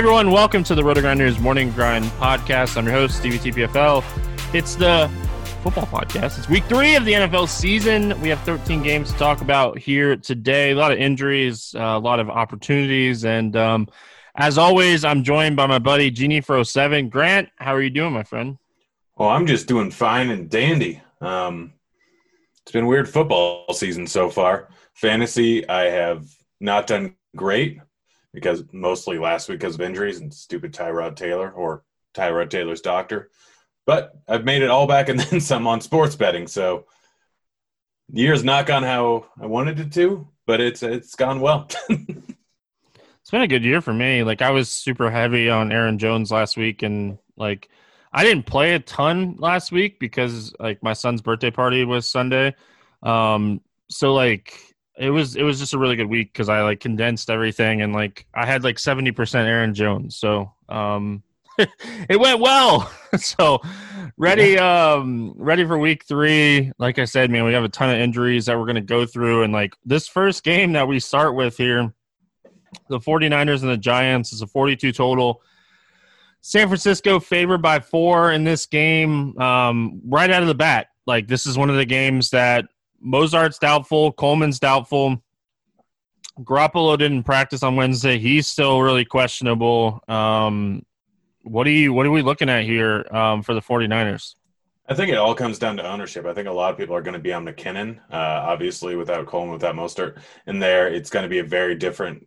Everyone, welcome to the RotoGrinders Morning Grind Podcast. I'm your host, Stevie TPFL. It's the football podcast. It's week three of the NFL season. We have 13 games to talk about here today. A lot of injuries, uh, a lot of opportunities, and um, as always, I'm joined by my buddy Genie for 07. Grant, how are you doing, my friend? Well, I'm just doing fine and dandy. Um, it's been weird football season so far. Fantasy, I have not done great because mostly last week because of injuries and stupid Tyrod Taylor or Tyrod Taylor's doctor. But I've made it all back and then some on sports betting. So the year's not gone how I wanted it to, but it's it's gone well. it's been a good year for me. Like I was super heavy on Aaron Jones last week and like I didn't play a ton last week because like my son's birthday party was Sunday. Um so like it was it was just a really good week because I like condensed everything and like I had like seventy percent Aaron Jones, so um, it went well. so ready um ready for week three. Like I said, man, we have a ton of injuries that we're gonna go through, and like this first game that we start with here, the 49ers and the Giants is a forty two total. San Francisco favored by four in this game um, right out of the bat. Like this is one of the games that Mostert's doubtful. Coleman's doubtful. Garoppolo didn't practice on Wednesday. He's still really questionable. Um, what are you what are we looking at here um, for the 49ers? I think it all comes down to ownership. I think a lot of people are going to be on McKinnon. Uh, obviously, without Coleman, without Mostert in there, it's going to be a very different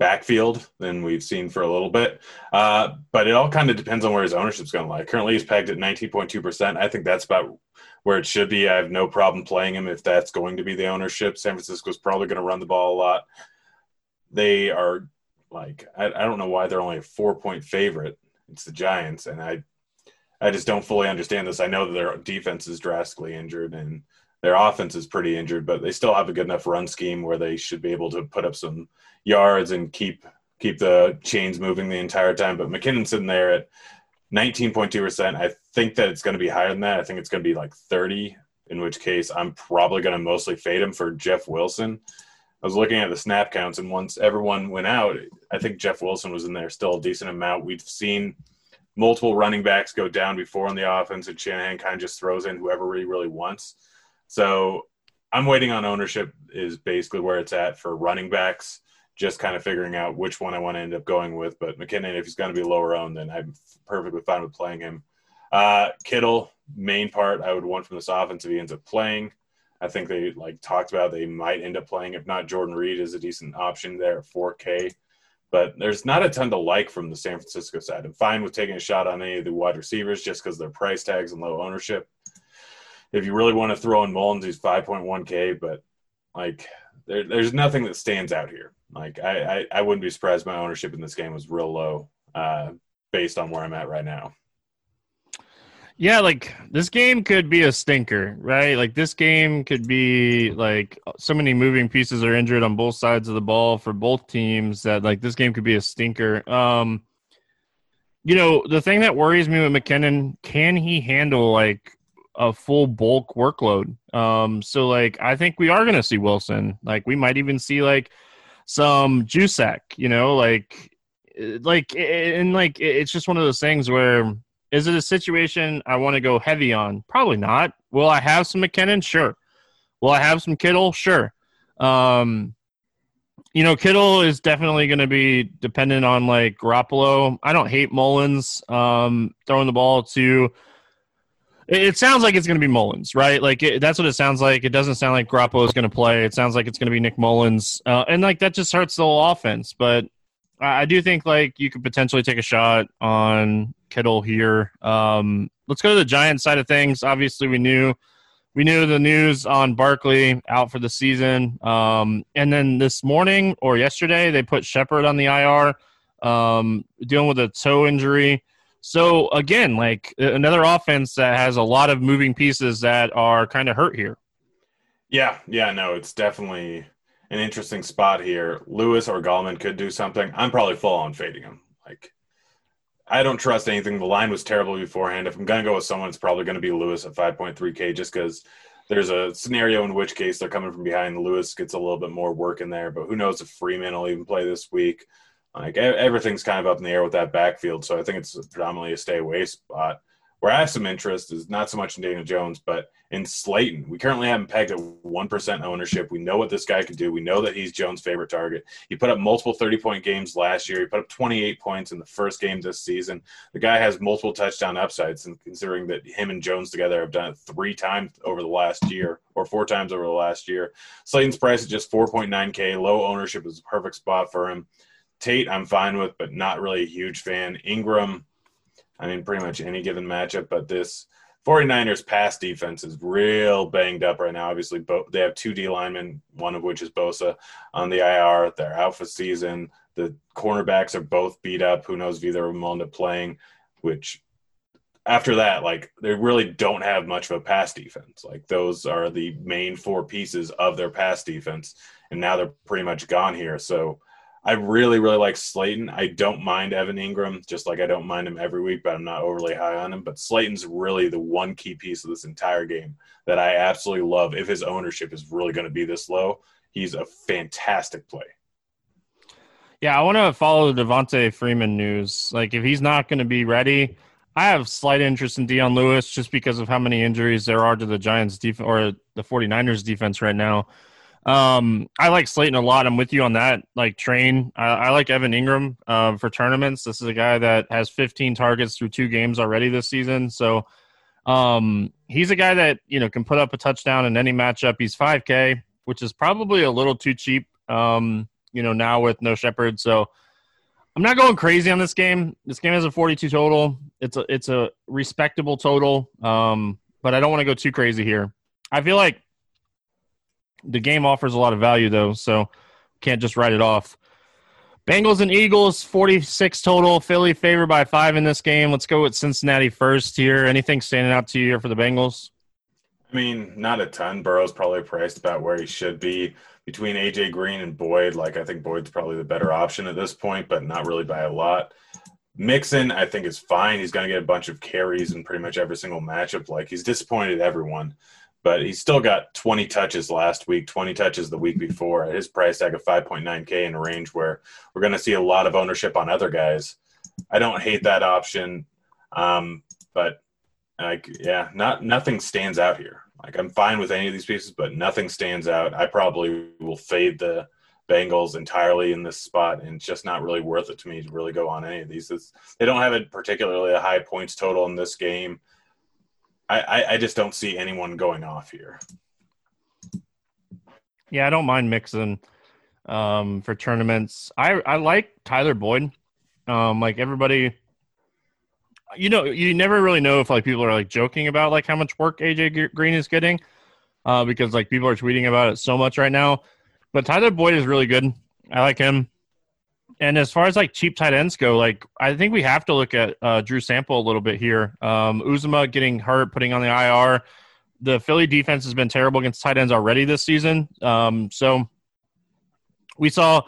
backfield than we've seen for a little bit. Uh, but it all kind of depends on where his ownership's going to lie. Currently, he's pegged at 19.2%. I think that's about where it should be. I have no problem playing him if that's going to be the ownership. San Francisco's probably going to run the ball a lot. They are like, I, I don't know why they're only a four point favorite. It's the Giants. And I, I just don't fully understand this. I know that their defense is drastically injured and their offense is pretty injured, but they still have a good enough run scheme where they should be able to put up some yards and keep keep the chains moving the entire time. But McKinnon's sitting there at 19.2%. I think that it's going to be higher than that. I think it's going to be like 30, in which case I'm probably going to mostly fade him for Jeff Wilson. I was looking at the snap counts, and once everyone went out, I think Jeff Wilson was in there still a decent amount. We've seen multiple running backs go down before on the offense, and Shanahan kind of just throws in whoever he really wants. So I'm waiting on ownership, is basically where it's at for running backs just kind of figuring out which one I want to end up going with. But McKinnon, if he's going to be lower owned, then I'm perfectly fine with playing him. Uh, Kittle, main part I would want from this offense if he ends up playing. I think they like talked about they might end up playing. If not, Jordan Reed is a decent option there at 4K. But there's not a ton to like from the San Francisco side. I'm fine with taking a shot on any of the wide receivers just because their price tags and low ownership. If you really want to throw in Mullens, he's 5.1K, but like there, there's nothing that stands out here. Like I, I, I, wouldn't be surprised my ownership in this game was real low, uh, based on where I'm at right now. Yeah, like this game could be a stinker, right? Like this game could be like so many moving pieces are injured on both sides of the ball for both teams that like this game could be a stinker. Um you know, the thing that worries me with McKinnon, can he handle like a full bulk workload? Um so like I think we are to see Wilson. Like we might even see like some Juszczyk, you know, like like and like it's just one of those things where is it a situation I want to go heavy on? Probably not. Will I have some McKinnon? Sure. Will I have some Kittle? Sure. Um, you know, Kittle is definitely going to be dependent on like Garoppolo. I don't hate Mullens um, throwing the ball to it sounds like it's going to be Mullens, right? Like it, that's what it sounds like. It doesn't sound like Garoppolo is going to play. It sounds like it's going to be Nick Mullens, uh, and like that just hurts the whole offense. But I, I do think like you could potentially take a shot on Kittle here. Um, let's go to the Giants side of things. Obviously, we knew we knew the news on Barkley out for the season, um, and then this morning or yesterday they put Shepard on the IR, um, dealing with a toe injury. So again, like another offense that has a lot of moving pieces that are kind of hurt here. Yeah, yeah, no, it's definitely an interesting spot here. Lewis or Gallman could do something. I'm probably full on fading him. Like, I don't trust anything. The line was terrible beforehand. If I'm gonna go with someone, it's probably gonna be Lewis at 5.3K, just because there's a scenario in which case they're coming from behind. Lewis gets a little bit more work in there, but who knows if Freeman will even play this week. Like everything's kind of up in the air with that backfield, so I think it's predominantly a stay away spot. Where I have some interest is not so much in Daniel Jones, but in Slayton. We currently have him pegged at 1% ownership. We know what this guy can do. We know that he's Jones' favorite target. He put up multiple 30 point games last year. He put up 28 points in the first game this season. The guy has multiple touchdown upsides, and considering that him and Jones together have done it three times over the last year or four times over the last year, Slayton's price is just 4.9K. Low ownership is a perfect spot for him. Tate, I'm fine with, but not really a huge fan. Engram, I mean, pretty much any given matchup, but this 49ers pass defense is real banged up right now. Obviously, bo- they have two D linemen, one of which is Bosa on the IR. They're out for season. The cornerbacks are both beat up. Who knows if either of them will end up playing, which after that, like they really don't have much of a pass defense. Like those are the main four pieces of their pass defense, and now they're pretty much gone here. So I really, really like Slayton. I don't mind Evan Engram, just like I don't mind him every week, but I'm not overly high on him. But Slayton's really the one key piece of this entire game that I absolutely love. If his ownership is really going to be this low, he's a fantastic play. Yeah, I want to follow the Devonta Freeman news. Like, if he's not going to be ready, I have slight interest in Dion Lewis just because of how many injuries there are to the Giants defense or the 49ers defense right now. Um, I like Slayton a lot. I'm with you on that. Like train, I, I like Evan Engram uh, for tournaments. This is a guy that has 15 targets through two games already this season. So um, he's a guy that you know can put up a touchdown in any matchup. He's 5K, which is probably a little too cheap. Um, you know now with no Shepard, so I'm not going crazy on this game. This game has a 42 total. It's a it's a respectable total, um, but I don't want to go too crazy here. I feel like the game offers a lot of value though, so can't just write it off. Bengals and Eagles, 46 total. Philly favored by five in this game. Let's go with Cincinnati first here. Anything standing out to you here for the Bengals? I mean, not a ton. Burrow's probably priced about where he should be between AJ Green and Boyd. Like, I think Boyd's probably the better option at this point, but not really by a lot. Mixon, I think, is fine. He's going to get a bunch of carries in pretty much every single matchup. Like, he's disappointed everyone but he still got 20 touches last week, 20 touches the week before. His price tag of 5.9K in a range where we're going to see a lot of ownership on other guys. I don't hate that option, um, but like, yeah, not nothing stands out here. Like, I'm fine with any of these pieces, but nothing stands out. I probably will fade the Bengals entirely in this spot, and it's just not really worth it to me to really go on any of these. It's, they don't have a particularly high points total in this game. I, I just don't see anyone going off here. Yeah, I don't mind Mixon um, for tournaments. I I like Tyler Boyd. Um, like everybody, you know, you never really know if like people are like joking about like how much work AJ Green is getting, uh, because like people are tweeting about it so much right now. But Tyler Boyd is really good. I like him. And as far as like cheap tight ends go, like I think we have to look at uh, Drew Sample a little bit here. Um, Uzomah getting hurt, putting on the IR. The Philly defense has been terrible against tight ends already this season. Um, so we saw,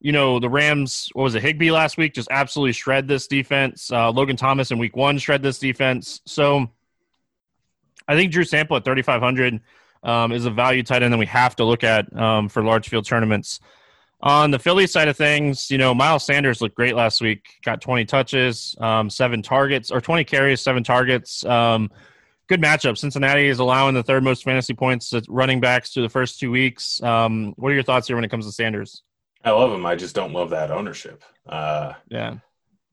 you know, the Rams. What was it, Higbee last week? Just absolutely shred this defense. Uh, Logan Thomas in Week One shred this defense. So I think Drew Sample at thirty five hundred um, is a value tight end that we have to look at um, for large field tournaments. On the Philly side of things, you know, Miles Sanders looked great last week. Got 20 touches, um, seven targets, or 20 carries, seven targets. Um, good matchup. Cincinnati is allowing the third most fantasy points to running backs through the first two weeks. Um, what are your thoughts here when it comes to Sanders? I love him. I just don't love that ownership. Uh, yeah.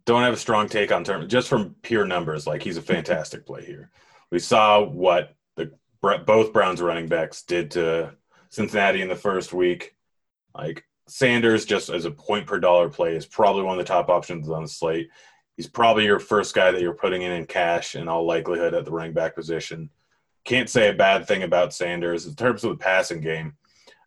Don't have a strong take on terms, just from pure numbers. Like he's a fantastic play here. We saw what the both Browns running backs did to Cincinnati in the first week. Like Sanders, just as a point per dollar play, is probably one of the top options on the slate. He's probably your first guy that you're putting in in cash in all likelihood at the running back position. Can't say a bad thing about Sanders in terms of the passing game.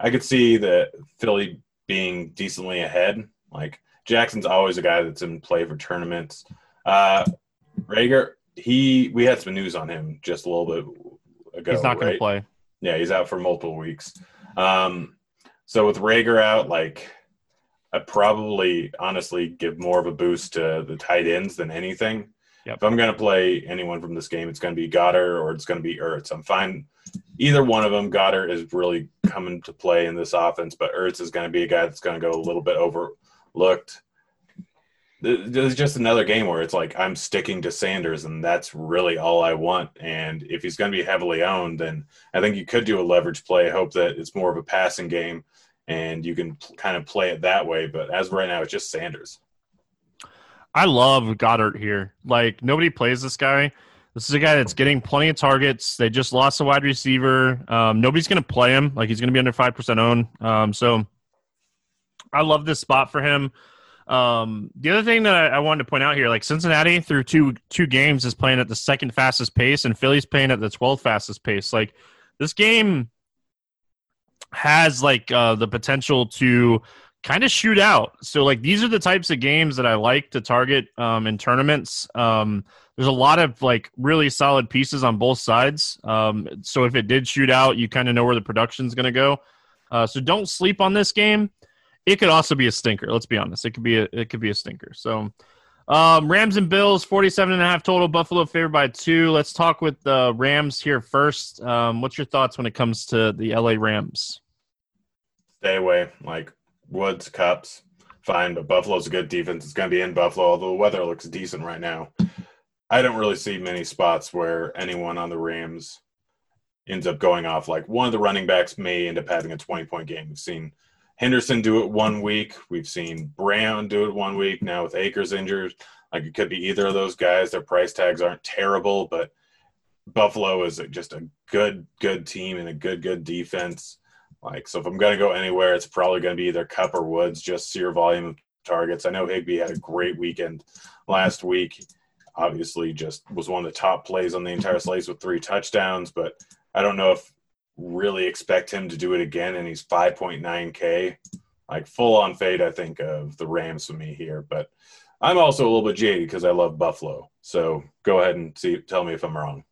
I could see the Philly being decently ahead. Like Jackson's always a guy that's in play for tournaments. Uh, Reagor, he we had some news on him just a little bit ago. He's not going right? to play. Yeah, he's out for multiple weeks. Um, so with Reagor out, like I probably honestly give more of a boost to the tight ends than anything. Yep. If I'm going to play anyone from this game, it's going to be Goedert or it's going to be Ertz. I'm fine. Either one of them, Goedert is really coming to play in this offense, but Ertz is going to be a guy that's going to go a little bit overlooked. there's just another game where it's like I'm sticking to Sanders, and that's really all I want. And if he's going to be heavily owned, then I think you could do a leverage play. I hope that it's more of a passing game, and you can kind of play it that way. But as right now, it's just Sanders. I love Goedert here. Like nobody plays this guy. This is a guy that's getting plenty of targets. They just lost a wide receiver. Um, nobody's going to play him. Like he's going to be under five percent owned. Um, so I love this spot for him. Um, the other thing that I, I, wanted to point out here, like Cincinnati through two two games is playing at the second fastest pace, and Philly's playing at the twelfth fastest pace. Like this game has like uh, the potential to kind of shoot out. So like these are the types of games that I like to target um, in tournaments. Um, there's a lot of like really solid pieces on both sides. Um, so if it did shoot out, you kind of know where the production's going to go. Uh, so don't sleep on this game. It could also be a stinker. Let's be honest. It could be a it could be a stinker. So um, Rams and Bills, 47 and a half total. Buffalo favored by two. Let's talk with the Rams here first. Um, what's your thoughts when it comes to the LA Rams? Stay away. Like Woods, Kupp's, fine, but Buffalo's a good defense. It's going to be in Buffalo, although the weather looks decent right now. I don't really see many spots where anyone on the Rams ends up going off. Like one of the running backs may end up having a 20 point game. We've seen Henderson do it one week. We've seen Brown do it one week. Now with Akers injured, like it could be either of those guys. Their price tags aren't terrible, but Buffalo is just a good, good team and a good, good defense. Like, so if I'm going to go anywhere, it's probably going to be either Kupp or Woods, just sheer volume of targets. I know Higbee had a great weekend last week. Obviously, just was one of the top plays on the entire slate with three touchdowns, but I don't know if really expect him to do it again. And he's 5.9K, like full on fade, I think, of the Rams for me here. But I'm also a little bit jaded because I love Buffalo. So go ahead and see, tell me if I'm wrong.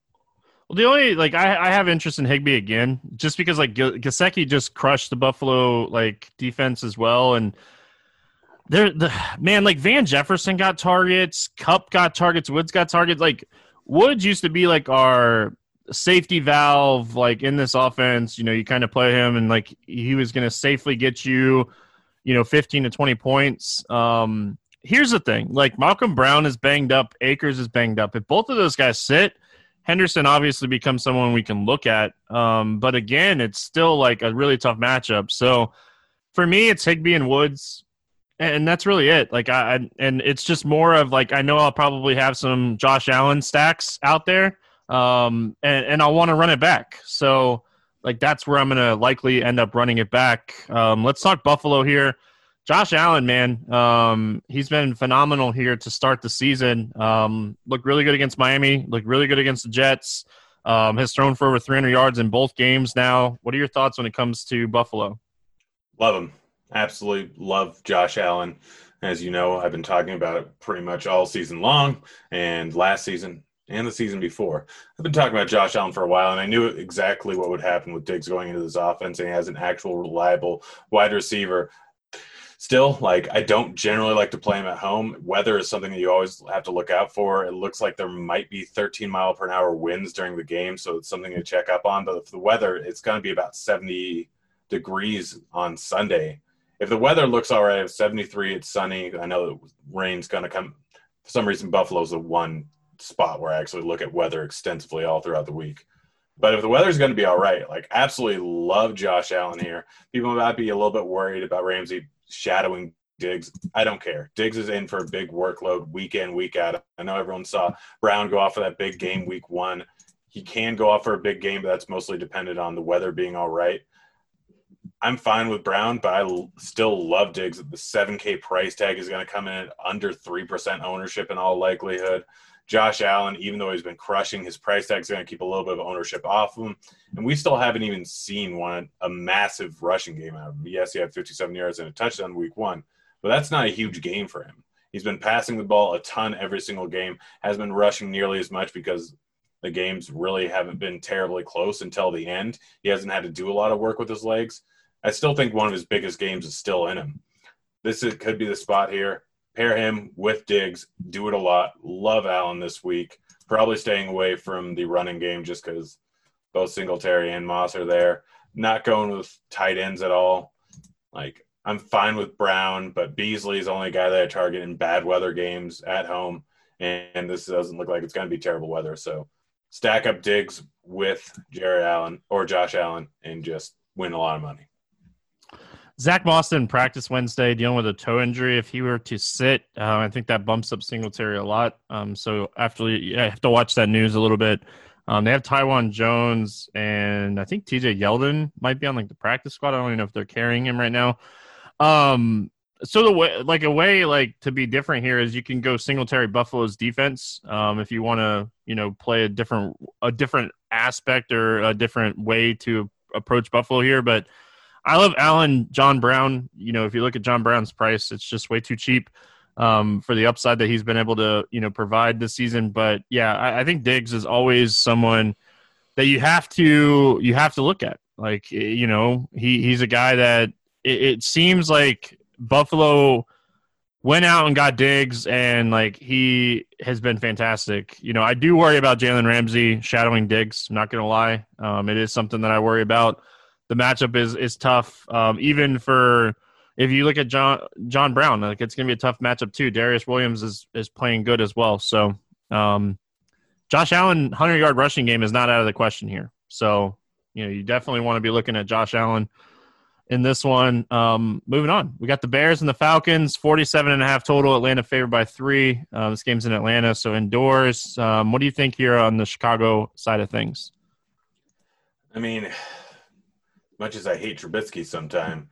Well, the only like I, I have interest in Higbee again, just because like G- Gesicki just crushed the Buffalo like defense as well, and they're the man like Van Jefferson got targets, Kupp got targets, Woods got targets. Like Woods used to be like our safety valve, like in this offense. You know, you kind of play him, and like he was going to safely get you, you know, fifteen to twenty points. Um, here's the thing: like Malcolm Brown is banged up, Akers is banged up. If both of those guys sit Henderson obviously becomes someone we can look at. Um, but again, it's still like a really tough matchup. So for me, it's Higbee and Woods, and that's really it. Like I, I and it's just more of like I know I'll probably have some Josh Allen stacks out there, um, and and I'll want to run it back. So like that's where I'm gonna likely end up running it back. Um, let's talk Buffalo here. Josh Allen, man, um, he's been phenomenal here to start the season. Um, looked really good against Miami. Looked really good against the Jets. Um, has thrown for over 300 yards in both games now. What are your thoughts when it comes to Buffalo? Love him. Absolutely love Josh Allen. As you know, I've been talking about it pretty much all season long and last season and the season before. I've been talking about Josh Allen for a while, and I knew exactly what would happen with Diggs going into this offense, and he has an actual reliable wide receiver still like i don't generally like to play them at home. Weather is something that you always have to look out for. It looks like there might be 13 mile per hour winds during the game so it's something to check up on. But for the weather it's going to be about 70 degrees on sunday. If the weather looks all right at 73 it's sunny. I know rain's going to come for some reason buffalo's the one spot where i actually look at weather extensively all throughout the week. But if the weather's going to be all right, like absolutely love Josh Allen here. People might be a little bit worried about Ramsey shadowing Diggs. I don't care. Diggs is in for a big workload week in, week out. I know everyone saw Brown go off for that big game week one. He can go off for a big game, but that's mostly dependent on the weather being all right. I'm fine with Brown, but I still love Diggs. The 7K price tag is going to come in at under 3% ownership in all likelihood. Josh Allen, even though he's been crushing, his price tag's is going to keep a little bit of ownership off of him. And we still haven't even seen one a massive rushing game out of him. Yes, he had 57 yards and a touchdown week one, but that's not a huge game for him. He's been passing the ball a ton every single game, has been rushing nearly as much because the games really haven't been terribly close until the end. He hasn't had to do a lot of work with his legs. I still think one of his biggest games is still in him. This is, could be the spot here pair him with Diggs, do it a lot. Love Allen this week. Probably staying away from the running game just because both Singletary and Moss are there. Not going with tight ends at all. Like I'm fine with Brown, but Beasley is the only guy that I target in bad weather games at home, and this doesn't look like it's going to be terrible weather. So stack up Diggs with Jared Allen or Josh Allen and just win a lot of money. Zach Boston practice Wednesday dealing with a toe injury. If he were to sit, uh, I think that bumps up Singletary a lot. Um, so after I have to watch that news a little bit. Um, they have Taiwan Jones and I think TJ Yeldon might be on like the practice squad. I don't even know if they're carrying him right now. Um, so the way, like a way, like to be different here is you can go Singletary Buffalo's defense. Um, if you want to, you know, play a different, a different aspect or a different way to approach Buffalo here, but I love Allen John Brown. You know, if you look at John Brown's price, it's just way too cheap um, for the upside that he's been able to, you know, provide this season. But yeah, I, I think Diggs is always someone that you have to you have to look at. Like you know, he he's a guy that it, it seems like Buffalo went out and got Diggs, and like he has been fantastic. You know, I do worry about Jalen Ramsey shadowing Diggs. Not gonna lie, um, it is something that I worry about the matchup is is tough. Um, even for if you look at John John Brown, like it's going to be a tough matchup too. Darious Williams is is playing good as well. So um, Josh Allen hundred yard rushing game is not out of the question here. So you know you definitely want to be looking at Josh Allen in this one. Um, moving on, we got the Bears and the Falcons, 47 and a half total. Atlanta favored by three. Uh, this game's in Atlanta, so indoors. Um, what do you think here on the Chicago side of things? I mean, much as I hate Trubisky sometime,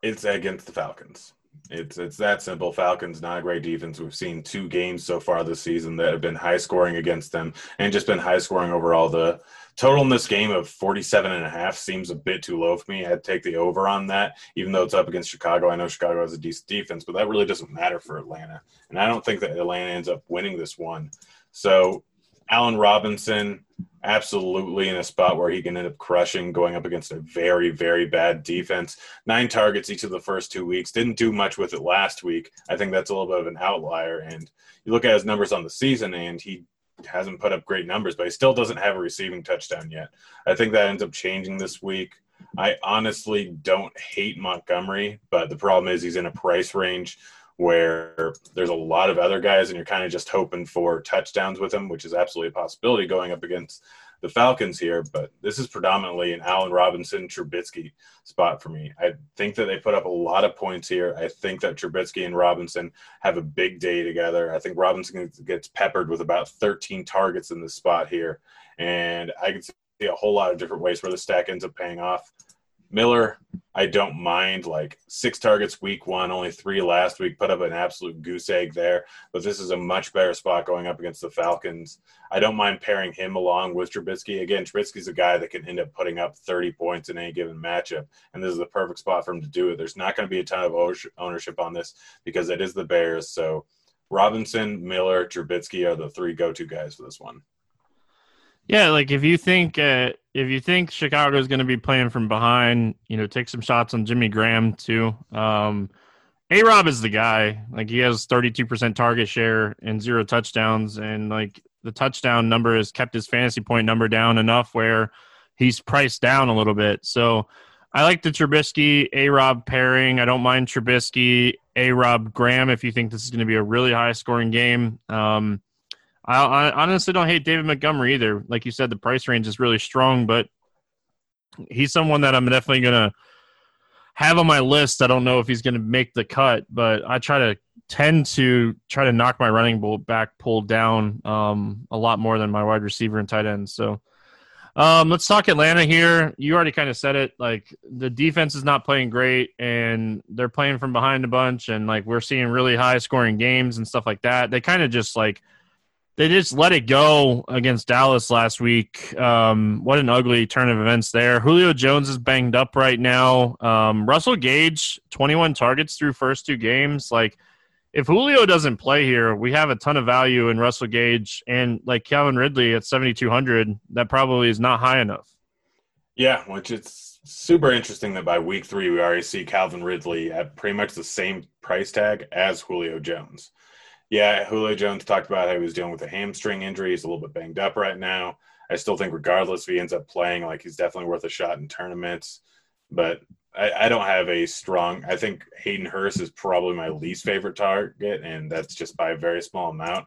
it's against the Falcons. It's it's that simple. Falcons not a great defense. We've seen two games so far this season that have been high scoring against them and just been high scoring overall. The total in this game of 47 and a half seems a bit too low for me. I'd take the over on that, even though it's up against Chicago. I know Chicago has a decent defense, but that really doesn't matter for Atlanta. And I don't think that Atlanta ends up winning this one. So Allen Robinson, absolutely in a spot where he can end up crushing going up against a very, very bad defense. Nine targets each of the first two weeks. Didn't do much with it last week. I think that's a little bit of an outlier. And you look at his numbers on the season, and he hasn't put up great numbers, but he still doesn't have a receiving touchdown yet. I think that ends up changing this week. I honestly don't hate Montgomery, but the problem is he's in a price range where there's a lot of other guys and you're kind of just hoping for touchdowns with them, which is absolutely a possibility going up against the Falcons here. But this is predominantly an Allen Robinson Trubisky spot for me. I think that they put up a lot of points here. I think that Trubisky and Robinson have a big day together. I think Robinson gets peppered with about 13 targets in this spot here. And I can see a whole lot of different ways where the stack ends up paying off. Miller, I don't mind. Like six targets week one, only three last week, put up an absolute goose egg there. But this is a much better spot going up against the Falcons. I don't mind pairing him along with Trubisky. Again, Trubisky's a guy that can end up putting up 30 points in any given matchup. And this is the perfect spot for him to do it. There's not going to be a ton of ownership on this because it is the Bears. So Robinson, Miller, Trubisky are the three go to guys for this one. Yeah, like if you think uh, if you think Chicago is going to be playing from behind, you know, take some shots on Jimmy Graham too. Um, a Rob is the guy. Like he has 32% target share and zero touchdowns, and like the touchdown number has kept his fantasy point number down enough where he's priced down a little bit. So I like the Trubisky A Rob pairing. I don't mind Trubisky A Rob Graham if you think this is going to be a really high scoring game. Um, I, I honestly don't hate David Montgomery either. Like you said, the price range is really strong, but he's someone that I'm definitely to have on my list. I don't know if he's going to make the cut, but I try to tend to try to knock my running back pull down um, a lot more than my wide receiver and tight end. So um, let's talk Atlanta here. You already kind of said it. Like the defense is not playing great, and they're playing from behind a bunch, and like we're seeing really high scoring games and stuff like that. They kind of just like – they just let it go against Dallas last week. Um, what an ugly turn of events there. Julio Jones is banged up right now. Um, Russell Gage, 21 targets through first two games. Like, if Julio doesn't play here, we have a ton of value in Russell Gage and like Calvin Ridley at 7,200. That probably is not high enough. Yeah, which it's super interesting that by week three, we already see Calvin Ridley at pretty much the same price tag as Julio Jones. Yeah, Julio Jones talked about how he was dealing with a hamstring injury. He's a little bit banged up right now. I still think, regardless if he ends up playing, like he's definitely worth a shot in tournaments. but I, I, don't have a strong. I think Hayden Hurst is probably my least favorite target, and that's just by a very small amount.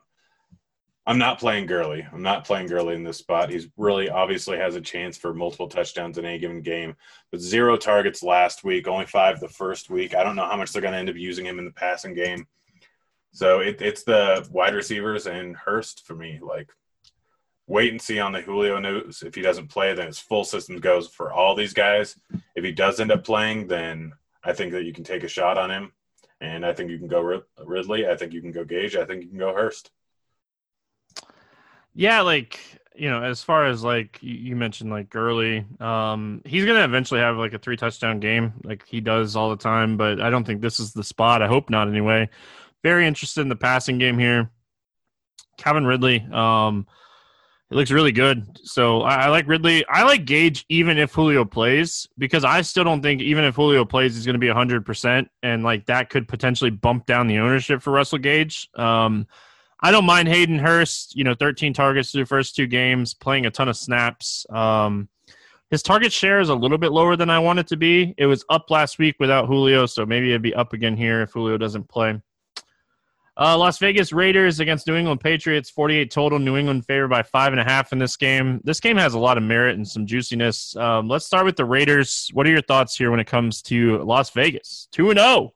I'm not playing Gurley. I'm not playing Gurley in this spot. He's really obviously has a chance for multiple touchdowns in any given game, but zero targets last week, only five the first week. I don't know how much they're going to end up using him in the passing game. So it, it's the wide receivers and Hurst for me. Like, wait and see on the Julio news. If he doesn't play, then his full system goes for all these guys. If he does end up playing, then I think that you can take a shot on him. And I think you can go Ridley. I think you can go Gage. I think you can go Hurst. Yeah, like you know, as far as like you mentioned, like Gurley, um, he's gonna eventually have like a three touchdown game, like he does all the time. But I don't think this is the spot. I hope not, anyway. Very interested in the passing game here. Calvin Ridley, um, it looks really good. So I, I, like Ridley. I like Gage even if Julio plays because I still don't think even if Julio plays, he's going to be hundred percent, and like that could potentially bump down the ownership for Russell Gage. Um, I don't mind Hayden Hurst. You know, 13 targets through the first two games, playing a ton of snaps. Um, his target share is a little bit lower than I want it to be. It was up last week without Julio, so maybe it'd be up again here if Julio doesn't play. Uh, Las Vegas Raiders against New England Patriots, 48 total. New England favored by five and a half in this game. This game has a lot of merit and some juiciness. Um, let's start with the Raiders. What are your thoughts here when it comes to Las Vegas? 2 and 0.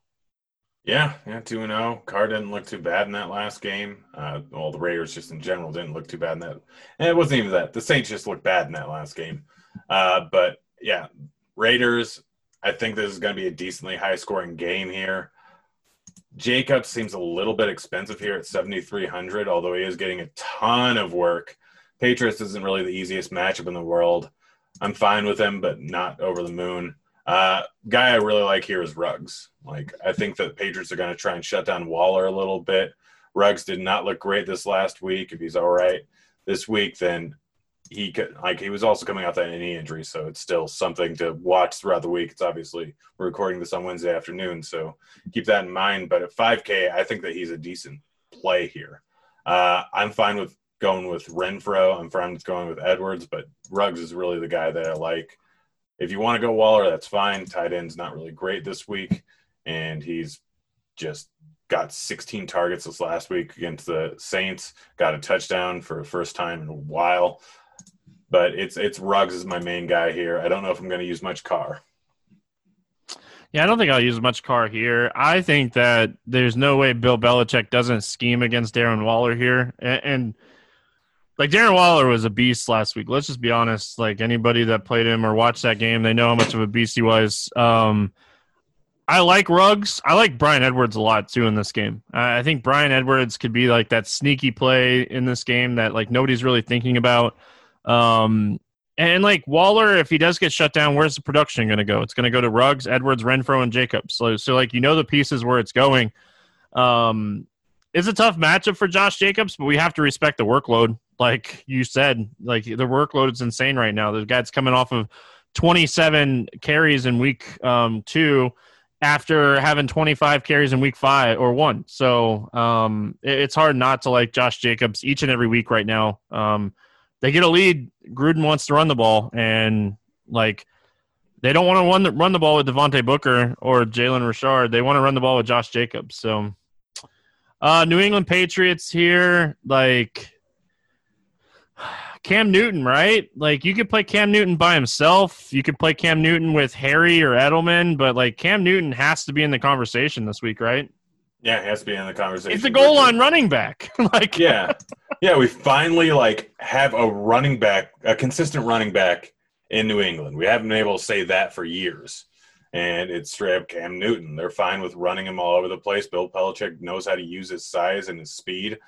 Yeah, yeah, two and zero. Oh. Carr didn't look too bad in that last game. Uh, all the Raiders just in general didn't look too bad in that. And it wasn't even that. The Saints just looked bad in that last game. Uh, but yeah, Raiders. I think this is going to be a decently high scoring game here. Jacobs seems a little bit expensive here at 7,300, although he is getting a ton of work. Patriots isn't really the easiest matchup in the world. I'm fine with him, but not over the moon. Uh, guy I really like here is Ruggs. Like I think that Patriots are going to try and shut down Waller a little bit. Ruggs did not look great this last week. If he's all right this week, then he could like he was also coming off that knee injury, so it's still something to watch throughout the week. It's obviously we're recording this on Wednesday afternoon, so keep that in mind. But at 5K, I think that he's a decent play here. Uh, I'm fine with going with Renfrow. I'm fine with going with Edwards, but Ruggs is really the guy that I like. If you want to go Waller, that's fine. Tight end's not really great this week, and he's just got 16 targets this last week against the Saints. Got a touchdown for the first time in a while. But it's it's Ruggs is my main guy here. I don't know if I'm going to use much Carr. Yeah, I don't think I'll use much Carr here. I think that there's no way Bill Belichick doesn't scheme against Darren Waller here, and, and like Darren Waller was a beast last week. Let's just be honest. Like anybody that played him or watched that game, they know how much of a beast he was. Um, I like Ruggs. I like Bryan Edwards a lot too in this game. I think Bryan Edwards could be like that sneaky play in this game that like nobody's really thinking about. Um, and like Waller, if he does get shut down, where's the production going to go? It's going to go to Ruggs, Edwards, Renfrow, and Jacobs. So, so like you know the pieces where it's going. Um, it's a tough matchup for Josh Jacobs, but we have to respect the workload like you said, like the workload is insane right now. The guy's coming off of 27 carries in week um, two after having 25 carries in week five or one. So um, it, it's hard not to like Josh Jacobs each and every week right now. Um, they get a lead. Gruden wants to run the ball, and like they don't want to run the, run the ball with Devontae Booker or Jalen Richard. They want to run the ball with Josh Jacobs. So, uh, New England Patriots here, like Cam Newton, right? Like you could play Cam Newton by himself. You could play Cam Newton with Harry or Edelman, but like Cam Newton has to be in the conversation this week, right? Yeah, he has to be in the conversation. It's a goal line running back. like Yeah. Yeah, we finally like have a running back, a consistent running back in New England. We haven't been able to say that for years. And it's straight up Cam Newton. They're fine with running him all over the place. Bill Belichick knows how to use his size and his speed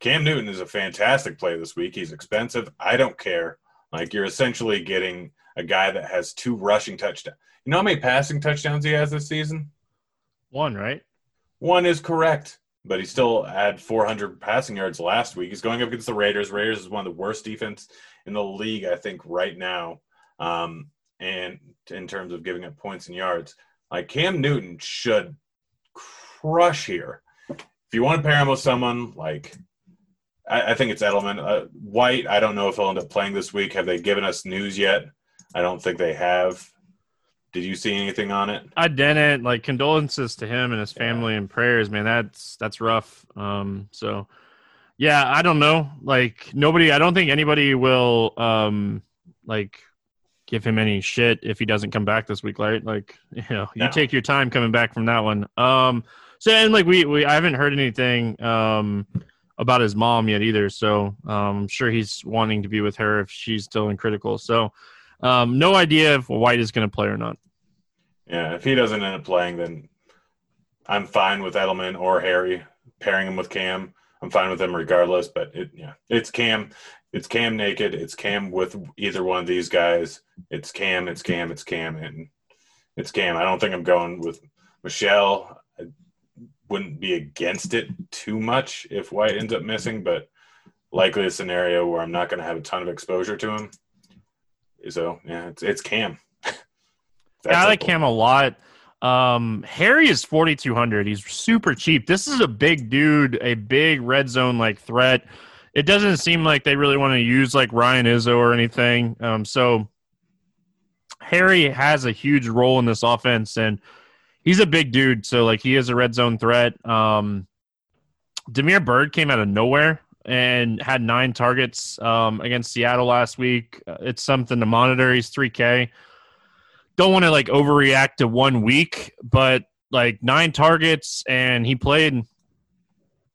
Cam Newton is a fantastic play this week. He's expensive. I don't care. Like you're essentially getting a guy that has two rushing touchdowns. You know how many passing touchdowns he has this season? One, right? One is correct, but he still had 400 passing yards last week. He's going up against the Raiders. Raiders is one of the worst defense in the league, I think, right now. Um, and in terms of giving up points and yards, like Cam Newton should crush here. If you want to pair him with someone like I, I think it's Edelman. Uh, White, I don't know if he'll end up playing this week. Have they given us news yet? I don't think they have. Did you see anything on it? I didn't. Like condolences to him and his family yeah. and prayers, man. That's that's rough. Um, so yeah, I don't know. Like nobody, I don't think anybody will um like give him any shit if he doesn't come back this week, right? Like you know, you no. take your time coming back from that one. Um, so and like we we I haven't heard anything um about his mom yet either. So um, I'm sure he's wanting to be with her if she's still in critical. So um, no idea if White is going to play or not. Yeah, if he doesn't end up playing, then I'm fine with Edelman or Harry pairing him with Cam. I'm fine with them regardless. But it, yeah, it's Cam. It's Cam naked. It's Cam with either one of these guys. It's Cam. It's Cam. It's Cam. And it's Cam. I don't think I'm going with Michel. I wouldn't be against it too much if White ends up missing, but likely a scenario where I'm not going to have a ton of exposure to him. So yeah, it's it's Cam. yeah, I like Cam a lot. Um, Harry is 4,200. He's super cheap. This is a big dude, a big red zone like threat. It doesn't seem like they really want to use like Ryan Izzo or anything. Um, so Harry has a huge role in this offense, and he's a big dude. So like he is a red zone threat. Um, Damiere Byrd came out of nowhere and had nine targets um, against Seattle last week. It's something to monitor. He's 3K don't want to like overreact to one week, but like nine targets and he played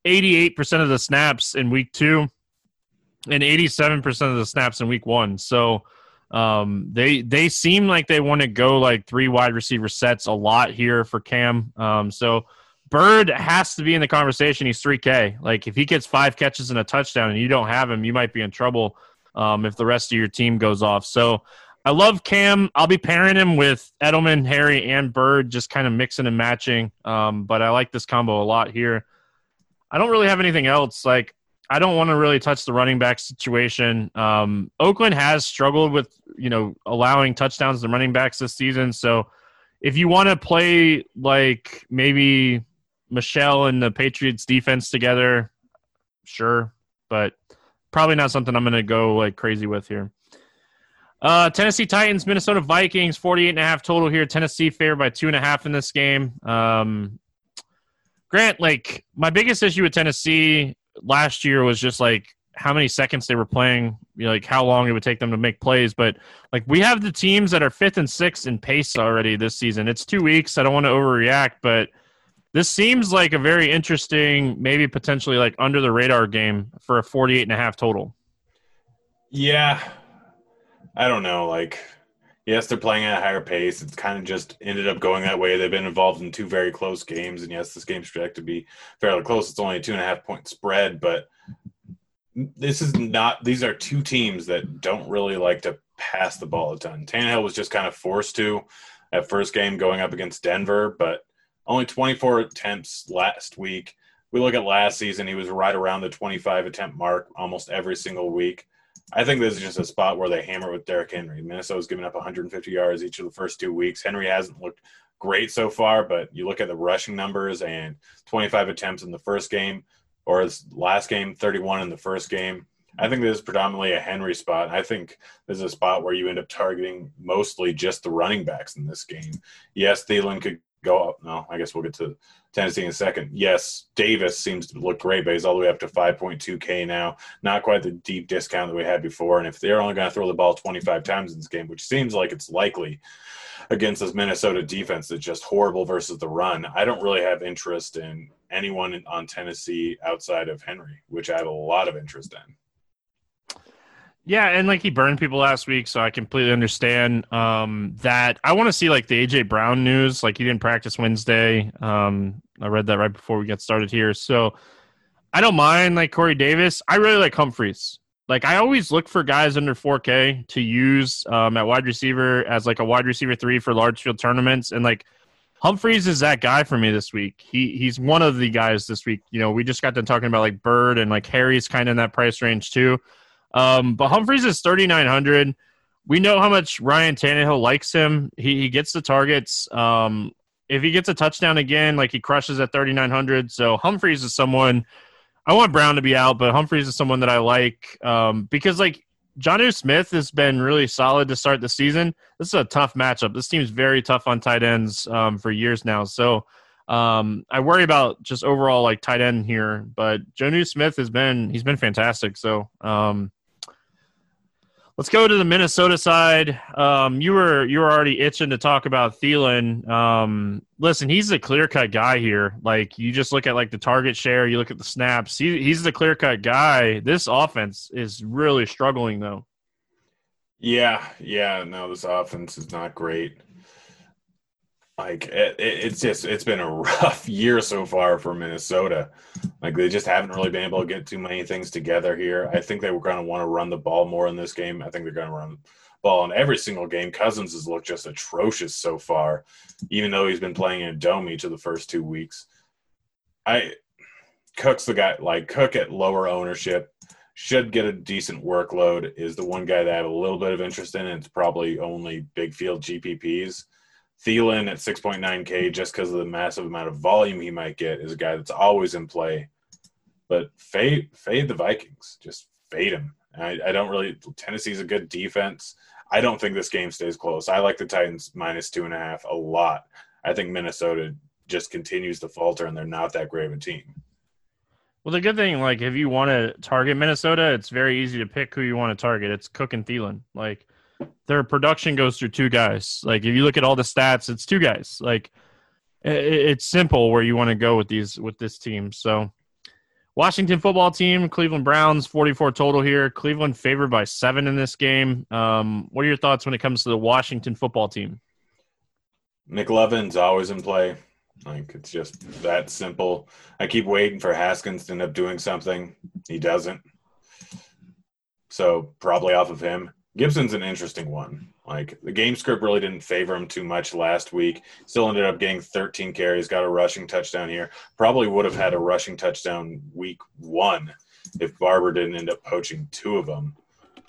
88% of the snaps in week two and 87% of the snaps in week one. So um, they they seem like they want to go like three wide receiver sets a lot here for Cam. Um, so Byrd has to be in the conversation. He's 3K. Like if he gets five catches and a touchdown and you don't have him, you might be in trouble um, if the rest of your team goes off. So I love Cam. I'll be pairing him with Edelman, Harry, and Byrd, just kind of mixing and matching. Um, but I like this combo a lot here. I don't really have anything else. Like I don't want to really touch the running back situation. Um, Oakland has struggled with you know allowing touchdowns to running backs this season. So if you want to play like maybe Michel and the Patriots defense together, sure, but probably not something I'm going to go like crazy with here. Uh, Tennessee Titans, Minnesota Vikings, 48 and a half total here. Tennessee favored by two and a half in this game. Um, Grant, like my biggest issue with Tennessee last year was just like how many seconds they were playing, you know, like how long it would take them to make plays. But like we have the teams that are fifth and sixth in pace already this season. It's two weeks. I don't want to overreact, but this seems like a very interesting, maybe potentially like under the radar game for a 48 and a half total. Yeah, I don't know. Like, yes, they're playing at a higher pace. It's kind of just ended up going that way. They've been involved in two very close games, and yes, this game's projected to be fairly close. It's only a two and a half point spread, but this is not. These are two teams that don't really like to pass the ball a ton. Tannehill was just kind of forced to at first game going up against Denver, but only 24 attempts last week. We look at last season; he was right around the 25 attempt mark almost every single week. I think this is just a spot where they hammer with Derrick Henry. Minnesota's given up 150 yards each of the first two weeks. Henry hasn't looked great so far, but you look at the rushing numbers and 25 attempts in the first game, or his last game, 31 in the first game. I think this is predominantly a Henry spot. I think this is a spot where you end up targeting mostly just the running backs in this game. Yes, Thielen could go up. No, I guess we'll get to Tennessee in a second. Yes, Davis seems to look great, but he's all the way up to 5.2K now. Not quite the deep discount that we had before. And if they're only going to throw the ball 25 times in this game, which seems like it's likely against this Minnesota defense that's just horrible versus the run, I don't really have interest in anyone on Tennessee outside of Henry, which I have a lot of interest in. Yeah, and like he burned people last week, so I completely understand um, that. I want to see like the AJ Brown news. Like he didn't practice Wednesday. Um, I read that right before we get started here, so I don't mind like Corey Davis. I really like Humphries. Like I always look for guys under 4K to use um, at wide receiver as like a wide receiver three for large field tournaments, and like Humphries is that guy for me this week. He he's one of the guys this week. You know, we just got done talking about like Byrd and like Harry's kind of in that price range too. Um, but Humphries is 3,900. We know how much Ryan Tannehill likes him. He, he gets the targets. Um, if he gets a touchdown again, like he crushes at 3,900. So Humphries is someone I want Brown to be out, but Humphries is someone that I like um, because, like, Jonnu Smith has been really solid to start the season. This is a tough matchup. This team's very tough on tight ends um, for years now. So um, I worry about just overall like tight end here, but Jonnu Smith has been he's been fantastic. So um, let's go to the Minnesota side. Um, you were you were already itching to talk about Thielen. Um, listen, he's a clear cut guy here. Like you just look at like the target share, you look at the snaps. He, he's the clear cut guy. This offense is really struggling though. Yeah, yeah. No, this offense is not great like it, it's just it's been a rough year so far for Minnesota. Like they just haven't really been able to get too many things together here. I think they were going to want to run the ball more in this game. I think they're going to run ball in every single game. Cousins has looked just atrocious so far, even though he's been playing in a dome each of the first two weeks. I Cook's the guy like Cook at lower ownership should get a decent workload is the one guy that I have a little bit of interest in. It's probably only big field GPPs Thielen at 6.9K, just because of the massive amount of volume he might get, is a guy that's always in play. But fade, fade the Vikings. Just fade him. I, I don't really. Tennessee's a good defense. I don't think this game stays close. I like the Titans minus two and a half a lot. I think Minnesota just continues to falter, and they're not that great of a team. Well, the good thing, like, if you want to target Minnesota, it's very easy to pick who you want to target. It's Cook and Thielen. Like, their production goes through two guys. Like if you look at all the stats, it's two guys. Like it's simple where you want to go with these with this team. So Washington football team, Cleveland Browns, 44 total here. Cleveland favored by seven in this game. Um, what are your thoughts when it comes to the Washington football team? McLovin's always in play. Like it's just that simple. I keep waiting for Haskins to end up doing something. He doesn't. So probably off of him. Gibson's an interesting one. Like the game script really didn't favor him too much last week. Still ended up getting 13 carries, got a rushing touchdown here. Probably would have had a rushing touchdown week one if Barber didn't end up poaching two of them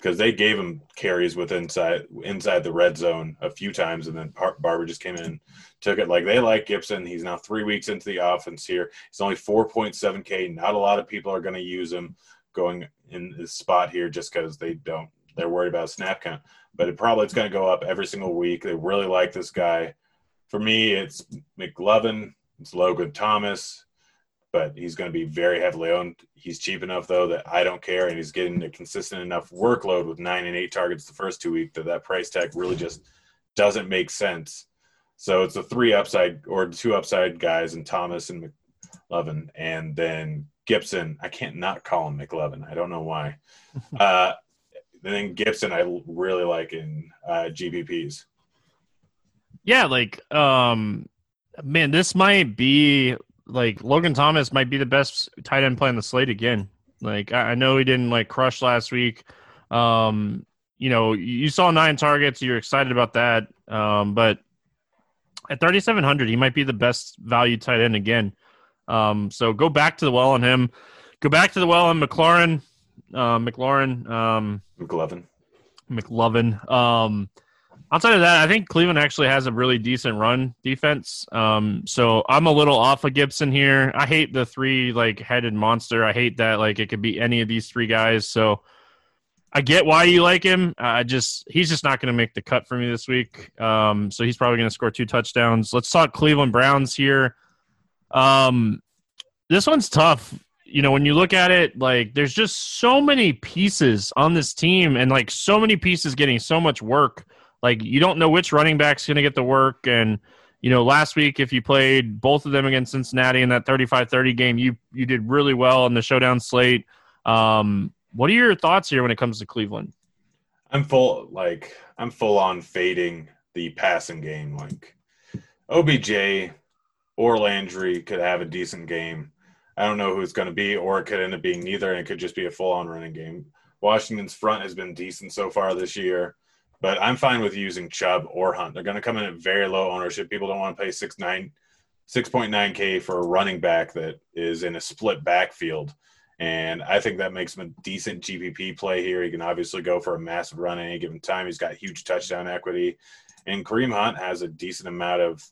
because they gave him carries with inside inside the red zone a few times, and then Barber just came in and took it. Like they like Gibson. He's now three weeks into the offense here. He's only 4.7K. Not a lot of people are going to use him going in this spot here just because they don't they're worried about snap count, but it probably it's going to go up every single week. They really like this guy. For me, it's McLovin, it's Logan Thomas, but he's going to be very heavily owned. He's cheap enough though that I don't care, and he's getting a consistent enough workload with nine and eight targets the first two weeks that that price tag really just doesn't make sense. So it's the three upside or two upside guys and Thomas and McLovin, and then Gibson. I can't not call him McLovin. I don't know why. uh, and then Gibson, I really like in uh, GPPs. Yeah, like um, man, this might be like Logan Thomas might be the best tight end play on the slate again. Like I, I know he didn't like crush last week. Um, you know, you saw nine targets, you're excited about that. Um, but at 3,700, he might be the best value tight end again. Um, so go back to the well on him. Go back to the well on McLaurin uh, McLaurin, um, McLovin, McLovin. Um, outside of that, I think Cleveland actually has a really decent run defense. Um, so I'm a little off of Gibson here. I hate the three like headed monster. I hate that like it could be any of these three guys. So I get why you like him. I just he's just not going to make the cut for me this week. Um, so he's probably going to score two touchdowns. Let's talk Cleveland Browns here. Um, this one's tough you know, when you look at it, like there's just so many pieces on this team and like so many pieces getting so much work. Like you don't know which running back's going to get the work. And, you know, last week, if you played both of them against Cincinnati in that 35 30 game, you, you did really well in the showdown slate. Um, what are your thoughts here when it comes to Cleveland? I'm full, like, I'm full on fading the passing game. Like, OBJ or Landry could have a decent game I don't know who it's going to be, or it could end up being neither, and it could just be a full on running game. Washington's front has been decent so far this year, but I'm fine with using Chubb or Hunt. They're going to come in at very low ownership. People don't want to pay six nine, six point nine k for a running back that is in a split backfield, and I think that makes him a decent GPP play here. He can obviously go for a massive run at any given time. He's got huge touchdown equity, and Kareem Hunt has a decent amount of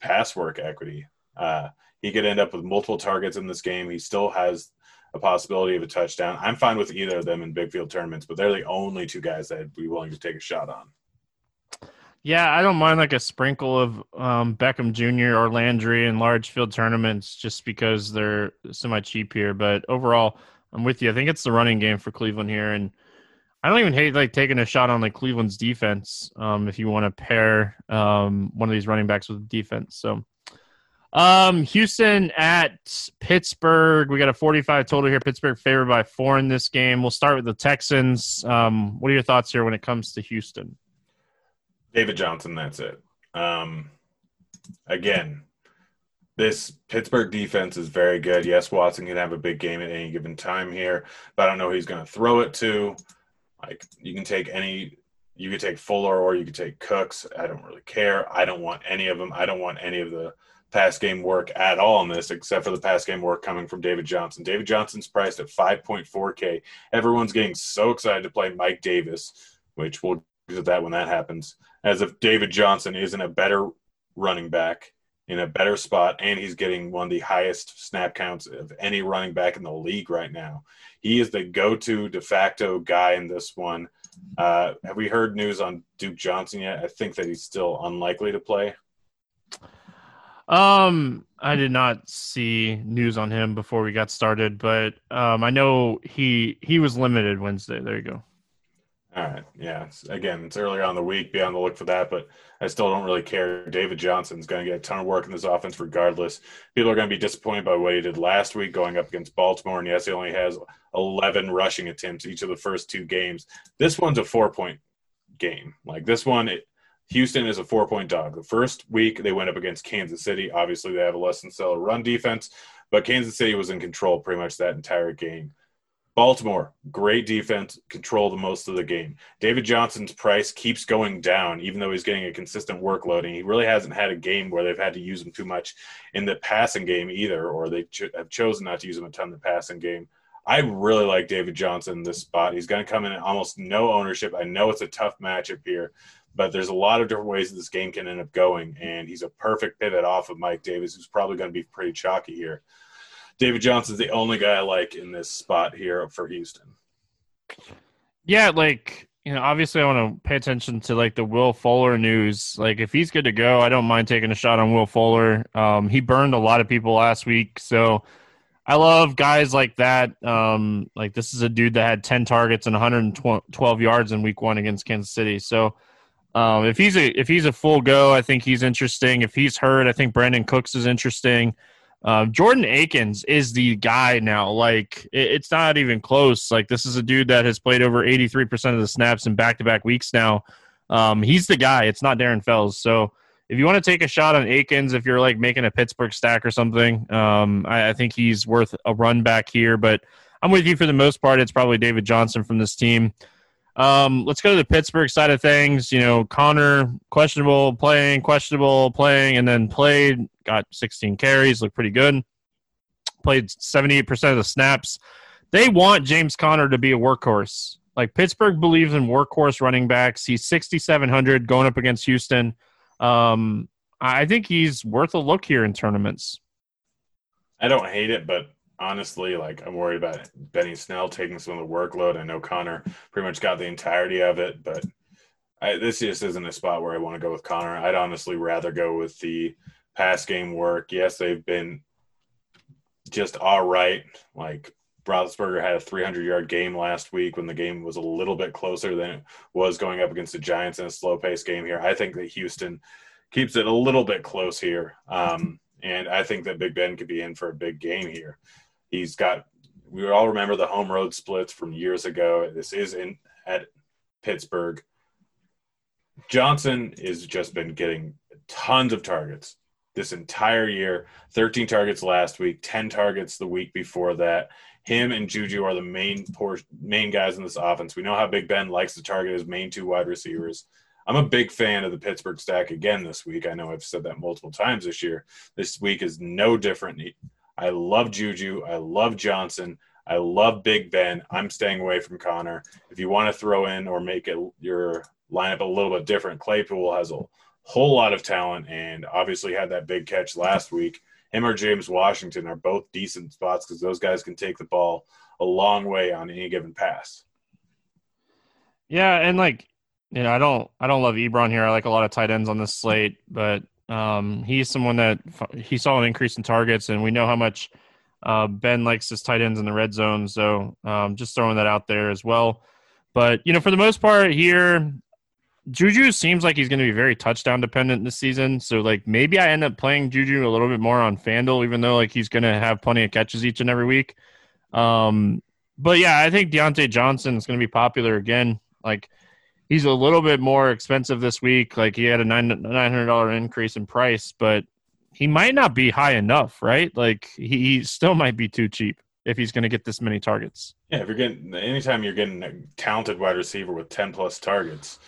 pass work equity. Uh, he could end up with multiple targets in this game. He still has a possibility of a touchdown. I'm fine with either of them in big field tournaments, but they're the only two guys that I'd be willing to take a shot on. Yeah, I don't mind like a sprinkle of um, Beckham Jr. or Landry in large field tournaments just because they're semi cheap here. But overall, I'm with you. I think it's the running game for Cleveland here, and I don't even hate like taking a shot on like Cleveland's defense um, if you want to pair um, one of these running backs with defense. So, um, Houston at Pittsburgh. We got a 45 total here. Pittsburgh favored by four in this game. We'll start with the Texans. Um, what are your thoughts here when it comes to Houston? David Johnson, that's it. Um, again, this Pittsburgh defense is very good. Yes, Watson can have a big game at any given time here, but I don't know who he's going to throw it to. Like, you can take any, you could take Fuller or you could take Cooks. I don't really care. I don't want any of them. I don't want any of the pass game work at all in this, except for the pass game work coming from David Johnson. David Johnson's priced at 5.4K. Everyone's getting so excited to play Mike Davis, which we'll get that when that happens as if David Johnson isn't a better running back in a better spot, and he's getting one of the highest snap counts of any running back in the league right now. He is the go-to de facto guy in this one. Uh, have we heard news on Duke Johnson yet? I think that he's still unlikely to play. Um, I did not see news on him before we got started, but um, I know he he was limited Wednesday. There you go. All right. Yeah. Again, it's earlier on the week. Be on the look for that, but I still don't really care. David Johnson's going to get a ton of work in this offense regardless. People are going to be disappointed by what he did last week going up against Baltimore. And yes, he only has 11 rushing attempts each of the first two games. This one's a four point game. Like this one, it, Houston is a four point dog. The first week they went up against Kansas City. Obviously, they have a less than stellar run defense, but Kansas City was in control pretty much that entire game. Baltimore, great defense, control the most of the game. David Johnson's price keeps going down, even though he's getting a consistent workload, and he really hasn't had a game where they've had to use him too much in the passing game either, or they ch- have chosen not to use him a ton in the passing game. I really like David Johnson in this spot. He's going to come in at almost no ownership. I know it's a tough matchup here, but there's a lot of different ways that this game can end up going, and he's a perfect pivot off of Mike Davis, who's probably going to be pretty chalky here. David Johnson's the only guy I like in this spot here for Houston. Yeah, like you know, obviously I want to pay attention to like the Will Fuller news. Like if he's good to go, I don't mind taking a shot on Will Fuller. Um, he burned a lot of people last week, so I love guys like that. Um, like this is a dude that had 10 targets and 112 yards in week one against Kansas City. So um, if he's a if he's a full go, I think he's interesting. If he's hurt, I think Brandin Cooks is interesting. Uh, Jordan Akins is the guy now. Like it, it's not even close. Like this is a dude that has played over 83% of the snaps in back to back weeks now. Um, he's the guy. It's not Darren Fells. So if you want to take a shot on Akins, if you're like making a Pittsburgh stack or something, um, I, I think he's worth a run back here. But I'm with you for the most part. It's probably David Johnson from this team. Um, let's go to the Pittsburgh side of things. You know, Conner questionable playing, questionable playing, and then played. Got 16 carries, looked pretty good. Played 78% of the snaps. They want James Conner to be a workhorse. Like Pittsburgh believes in workhorse running backs. He's 6,700 going up against Houston. Um, I think he's worth a look here in tournaments. I don't hate it, but honestly, like I'm worried about Benny Snell taking some of the workload. I know Conner pretty much got the entirety of it, but I, this just isn't a spot where I want to go with Conner. I'd honestly rather go with the pass game work. Yes, they've been just all right. Like Roethlisberger had a 300 yard game last week when the game was a little bit closer than it was going up against the Giants in a slow pace game here. I think that Houston keeps it a little bit close here. Um, and I think that Big Ben could be in for a big game here. He's got. We all remember the home road splits from years ago. This is in at Pittsburgh. Johnson has just been getting tons of targets this entire year 13 targets last week 10 targets the week before that him and juju are the main por- main guys in this offense we know how big ben likes to target his main two wide receivers i'm a big fan of the pittsburgh stack again this week i know i've said that multiple times this year this week is no different I love Juju. I love Johnson. I love Big Ben. I'm staying away from Conner. If you want to throw in or make it your lineup a little bit different, Claypool has a whole lot of talent and obviously had that big catch last week him or James Washington are both decent spots because those guys can take the ball a long way on any given pass. Yeah, and like you know, I don't I don't love Ebron here. I like a lot of tight ends on this slate, but um, he's someone that he saw an increase in targets, and we know how much uh, Ben likes his tight ends in the red zone. So um, just throwing that out there as well. But you know, for the most part here, Juju seems like he's going to be very touchdown dependent this season. So like maybe I end up playing Juju a little bit more on Fanduel, even though like he's going to have plenty of catches each and every week. Um, but yeah, I think Diontae Johnson is going to be popular again. Like he's a little bit more expensive this week. Like he had a nine nine hundred dollar increase in price, but he might not be high enough, right? Like he still might be too cheap if he's going to get this many targets. Yeah, if you're getting anytime you're getting a talented wide receiver with ten plus targets,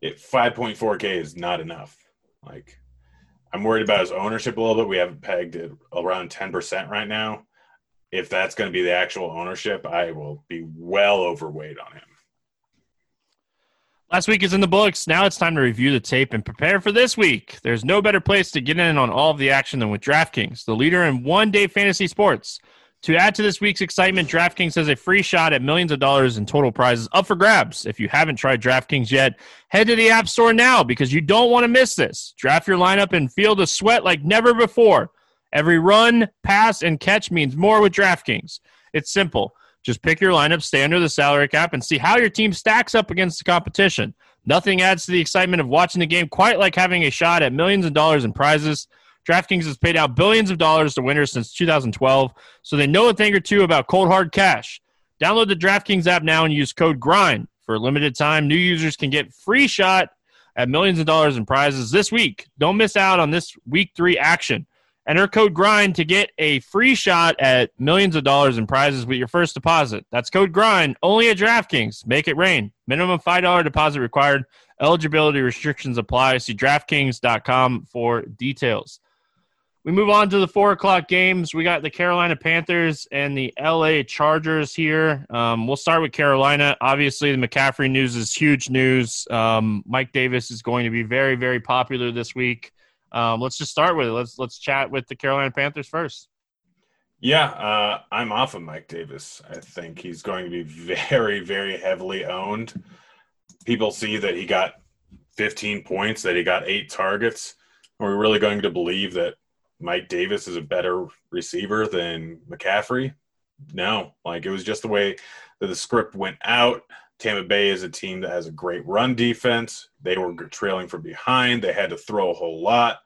it five point four k is not enough. Like I'm worried about his ownership a little bit. We have pegged it around ten percent right now. If that's going to be the actual ownership, I will be well overweight on him. Last week is in the books. Now it's time to review the tape and prepare for this week. There's no better place to get in on all of the action than with DraftKings, the leader in one day fantasy sports. To add to this week's excitement, DraftKings has a free shot at millions of dollars in total prizes up for grabs. If you haven't tried DraftKings yet, head to the App Store now because you don't want to miss this. Draft your lineup and feel the sweat like never before. Every run, pass, and catch means more with DraftKings. It's simple. Just pick your lineup, stay under the salary cap, and see how your team stacks up against the competition. Nothing adds to the excitement of watching the game quite like having a shot at millions of dollars in prizes. DraftKings has paid out billions of dollars to winners since 2012, so they know a thing or two about cold hard cash. Download the DraftKings app now and use code GRIND. For a limited time, new users can get free shot at millions of dollars in prizes this week. Don't miss out on this week three action. Enter code GRIND to get a free shot at millions of dollars in prizes with your first deposit. That's code GRIND only at DraftKings. Make it rain. Minimum $5 deposit required. Eligibility restrictions apply. See DraftKings.com for details. We move on to the four o'clock games. We got the Carolina Panthers and the LA Chargers here. Um, we'll start with Carolina. Obviously, the McCaffrey news is huge news. Um, Mike Davis is going to be very, very popular this week. Um, let's just start with it. Let's let's chat with the Carolina Panthers first. Yeah, uh, I'm off of Mike Davis. I think he's going to be very, very heavily owned. People see that he got 15 points, that he got eight targets. Are we really going to believe that Mike Davis is a better receiver than McCaffrey? No, like it was just the way that the script went out. Tampa Bay is a team that has a great run defense. They were trailing from behind. They had to throw a whole lot.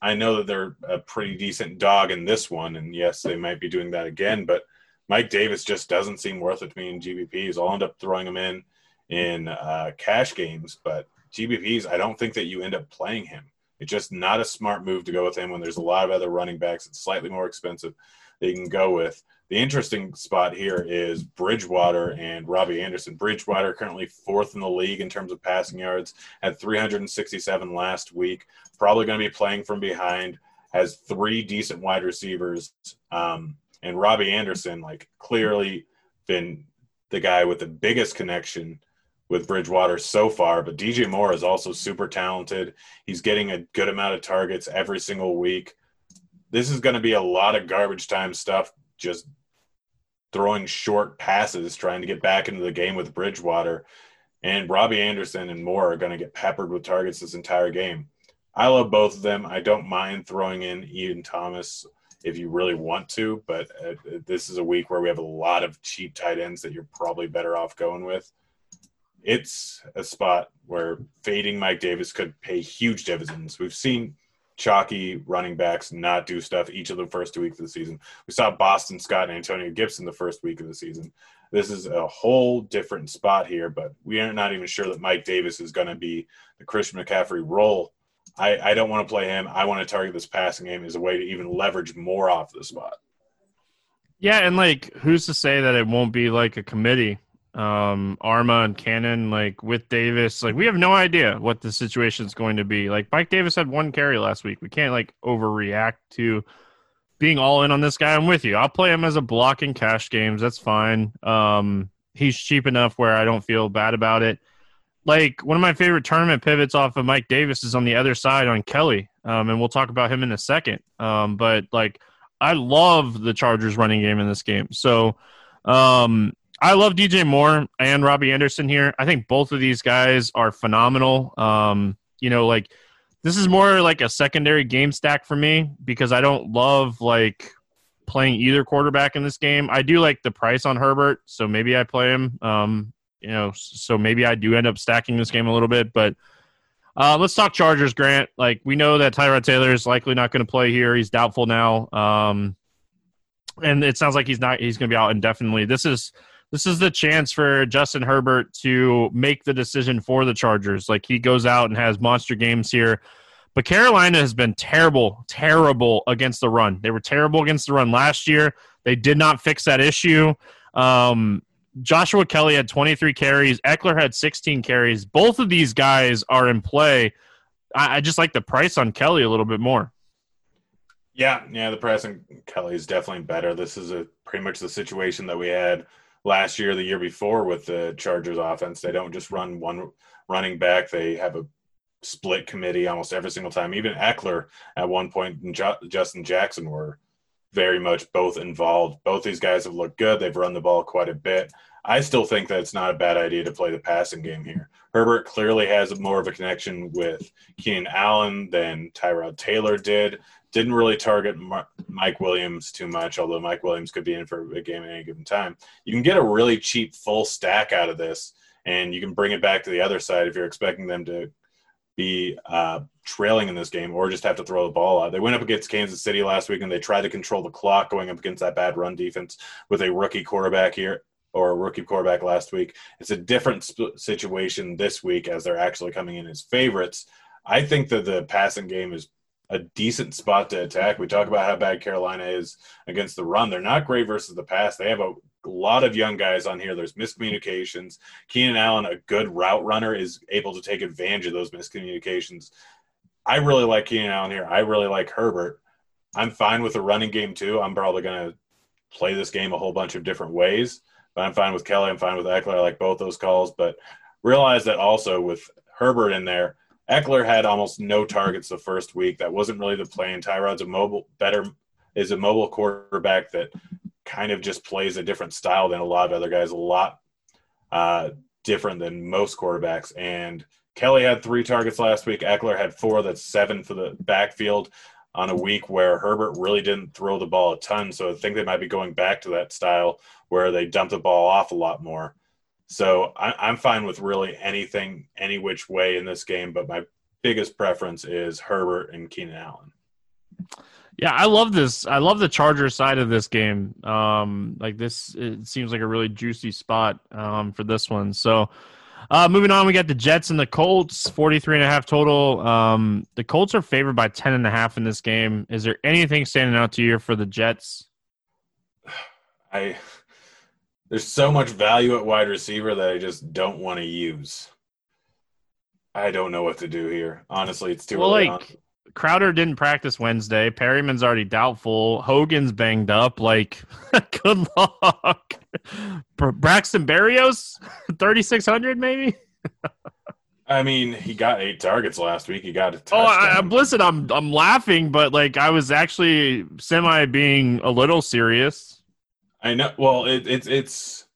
I know that they're a pretty decent dog in this one, and yes, they might be doing that again. But Mike Davis just doesn't seem worth it to me in GPPs. I'll end up throwing him in in uh, cash games, but GPPs, I don't think that you end up playing him. It's just not a smart move to go with him when there's a lot of other running backs. It's slightly more expensive that you can go with. The interesting spot here is Bridgewater and Robbie Anderson. Bridgewater currently fourth in the league in terms of passing yards, had 367 last week. Probably going to be playing from behind. Has three decent wide receivers, um, and Robbie Anderson, like clearly been the guy with the biggest connection with Bridgewater so far. But DJ Moore is also super talented. He's getting a good amount of targets every single week. This is going to be a lot of garbage time stuff just throwing short passes, trying to get back into the game with Bridgewater. And Robbie Anderson and Moore are going to get peppered with targets this entire game. I love both of them. I don't mind throwing in Ian Thomas if you really want to, but uh, this is a week where we have a lot of cheap tight ends that you're probably better off going with. It's a spot where fading Mike Davis could pay huge dividends. We've seen chalky running backs not do stuff each of the first two weeks of the season. We saw Boston Scott and Antonio Gibson the first week of the season. This is a whole different spot here, but we are not even sure that Mike Davis is going to be the Christian McCaffrey role. I, I don't want to play him. I want to target this passing game as a way to even leverage more off the spot. Yeah, and like, who's to say that it won't be like a committee um, Arma and Cannon, like with Davis, like we have no idea what the situation is going to be. Like Mike Davis had one carry last week. We can't like overreact to being all in on this guy. I'm with you. I'll play him as a blocking cash games. That's fine. Um, he's cheap enough where I don't feel bad about it. Like one of my favorite tournament pivots off of Mike Davis is on the other side on Kelly. um, and we'll talk about him in a second. Um, but like, I love the Chargers running game in this game. So, um, I love DJ Moore and Robbie Anderson here. I think both of these guys are phenomenal. Um, you know, like this is more like a secondary game stack for me because I don't love like playing either quarterback in this game. I do like the price on Herbert, so maybe I play him. Um, you know, so maybe I do end up stacking this game a little bit, but uh, let's talk Chargers, Grant. Like we know that Tyrod Taylor is likely not going to play here. He's doubtful now, um, and it sounds like he's not. He's going to be out indefinitely. This is this is the chance for Justin Herbert to make the decision for the Chargers. Like he goes out and has monster games here. But Carolina has been terrible, terrible against the run. They were terrible against the run last year. They did not fix that issue. Um, Joshua Kelly had 23 carries. Ekeler had 16 carries. Both of these guys are in play. I, I just like the price on Kelly a little bit more. Yeah, yeah, the price on Kelly is definitely better. This is a pretty much the situation that we had last year, the year before with the Chargers offense. They don't just run one running back; they have a split committee almost every single time. Even Ekeler at one point and Justin Jackson were very much both involved. Both these guys have looked good. They've run the ball quite a bit. I still think that it's not a bad idea to play the passing game here. Herbert clearly has more of a connection with Keenan Allen than Tyrod Taylor did. Didn't really target Mike Williams too much, although Mike Williams could be in for a game at any given time. You can get a really cheap full stack out of this, and you can bring it back to the other side if you're expecting them to be uh, trailing in this game or just have to throw the ball out. They went up against Kansas City last week and they tried to control the clock going up against that bad run defense with a rookie quarterback here or a rookie quarterback last week. It's a different situation this week as they're actually coming in as favorites. I think that the passing game is a decent spot to attack. We talk about how bad Carolina is against the run. They're not great versus the pass. They have a lot of young guys on here. There's miscommunications. Keenan Allen, a good route runner, is able to take advantage of those miscommunications. I really like Keenan Allen here. I really like Herbert. I'm fine with the running game too. I'm probably going to play this game a whole bunch of different ways, but I'm fine with Kelly. I'm fine with Ekeler. I like both those calls, but realize that also with Herbert in there, Ekeler had almost no targets the first week. That wasn't really the plan. Tyrod's a mobile, better is a mobile quarterback that kind of just plays a different style than a lot of other guys, a lot uh, different than most quarterbacks. And Kelly had three targets last week. Ekeler had four. That's seven for the backfield on a week where Herbert really didn't throw the ball a ton. So I think they might be going back to that style where they dump the ball off a lot more. So I, am fine with really anything, any which way in this game. But my biggest preference is Herbert and Keenan Allen. Yeah, I love this. I love the Charger side of this game. Um, like this, it seems like a really juicy spot um, for this one. So, uh, moving on, we got the Jets and the Colts, 43 and a half total. Um, the Colts are favored by 10 and a half in this game. Is there anything standing out to you for the Jets? I there's so much value at wide receiver that I just don't want to use. I don't know what to do here. Honestly, it's too well, like, on. Crowder didn't practice Wednesday. Perriman's already doubtful. Hogan's banged up. Like, good luck. Braxton Berrios, 3,600 maybe? I mean, he got eight targets last week. He got a touchdown. Oh, I, am listen. I'm I'm laughing, but like I was actually semi being a little serious. I know. Well, it, it's it's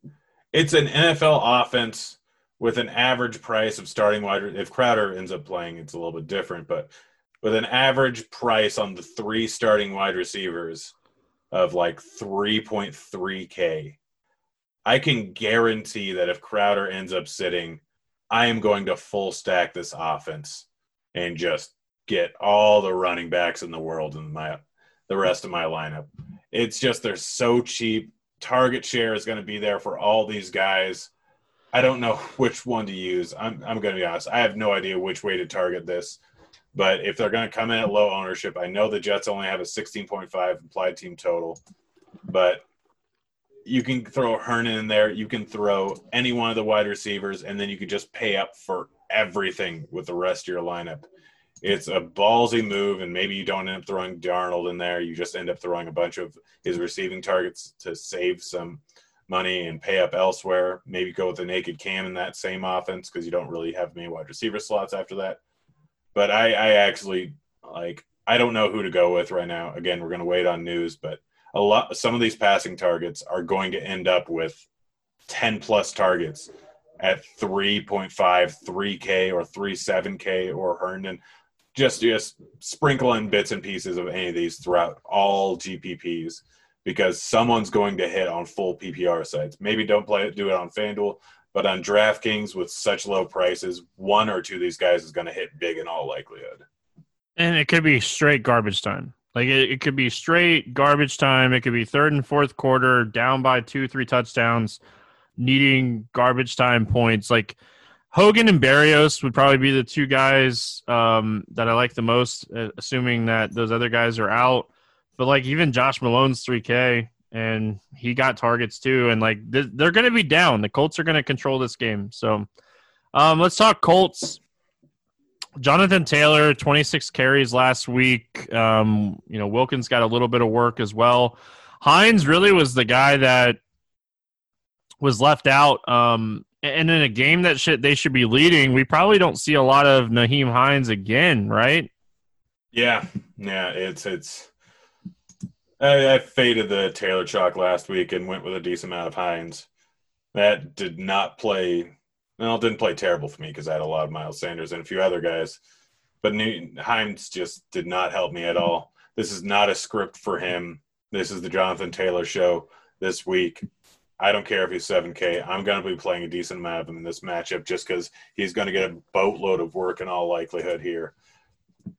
it's an NFL offense with an average price of starting wide. If Crowder ends up playing, it's a little bit different, but with an average price on the three starting wide receivers of like 3.3K, I can guarantee that if Crowder ends up sitting, I am going to full stack this offense and just get all the running backs in the world in my the rest of my lineup. It's just they're so cheap. Target share is going to be there for all these guys. I don't know which one to use. I'm I'm going to be honest. I have no idea which way to target this. But if they're going to come in at low ownership, I know the Jets only have a 16.5 implied team total, but you can throw Herndon in there. You can throw any one of the wide receivers, and then you can just pay up for everything with the rest of your lineup. It's a ballsy move, and maybe you don't end up throwing Darnold in there. You just end up throwing a bunch of his receiving targets to save some money and pay up elsewhere. Maybe go with a naked cam in that same offense because you don't really have many wide receiver slots after that. But I, I actually Like I don't know who to go with right now. Again, we're going to wait on news, but a lot some of these passing targets are going to end up with 10 plus targets at 3.5, 3K or 37K or Herndon. Just just sprinkle in bits and pieces of any of these throughout all GPPs because someone's going to hit on full PPR sites. Maybe don't play it, do it on FanDuel, but on DraftKings with such low prices, one or two of these guys is going to hit big in all likelihood. And it could be straight garbage time. Like it, it could be straight garbage time. It could be third and fourth quarter, down by two, three touchdowns, needing garbage time points. Like Hogan and Berrios would probably be the two guys um, that I like the most, uh, assuming that those other guys are out. But like even Josh Malone's 3K, and he got targets too. And like th- they're going to be down. The Colts are going to control this game. So um, let's talk Colts. Jonathan Taylor, 26 carries last week. Um, you know, Wilkins got a little bit of work as well. Hines really was the guy that was left out. Um, and in a game that should, they should be leading, we probably don't see a lot of Nyheim Hines again, right? Yeah, yeah, it's it's. I, I faded the Taylor chalk last week and went with a decent amount of Hines. That did not play well, it didn't play terrible for me because I had a lot of Miles Sanders and a few other guys. But New- Hines just did not help me at all. This is not a script for him. This is the Jonathan Taylor show this week. I don't care if he's 7K. I'm going to be playing a decent amount of him in this matchup just because he's going to get a boatload of work in all likelihood here.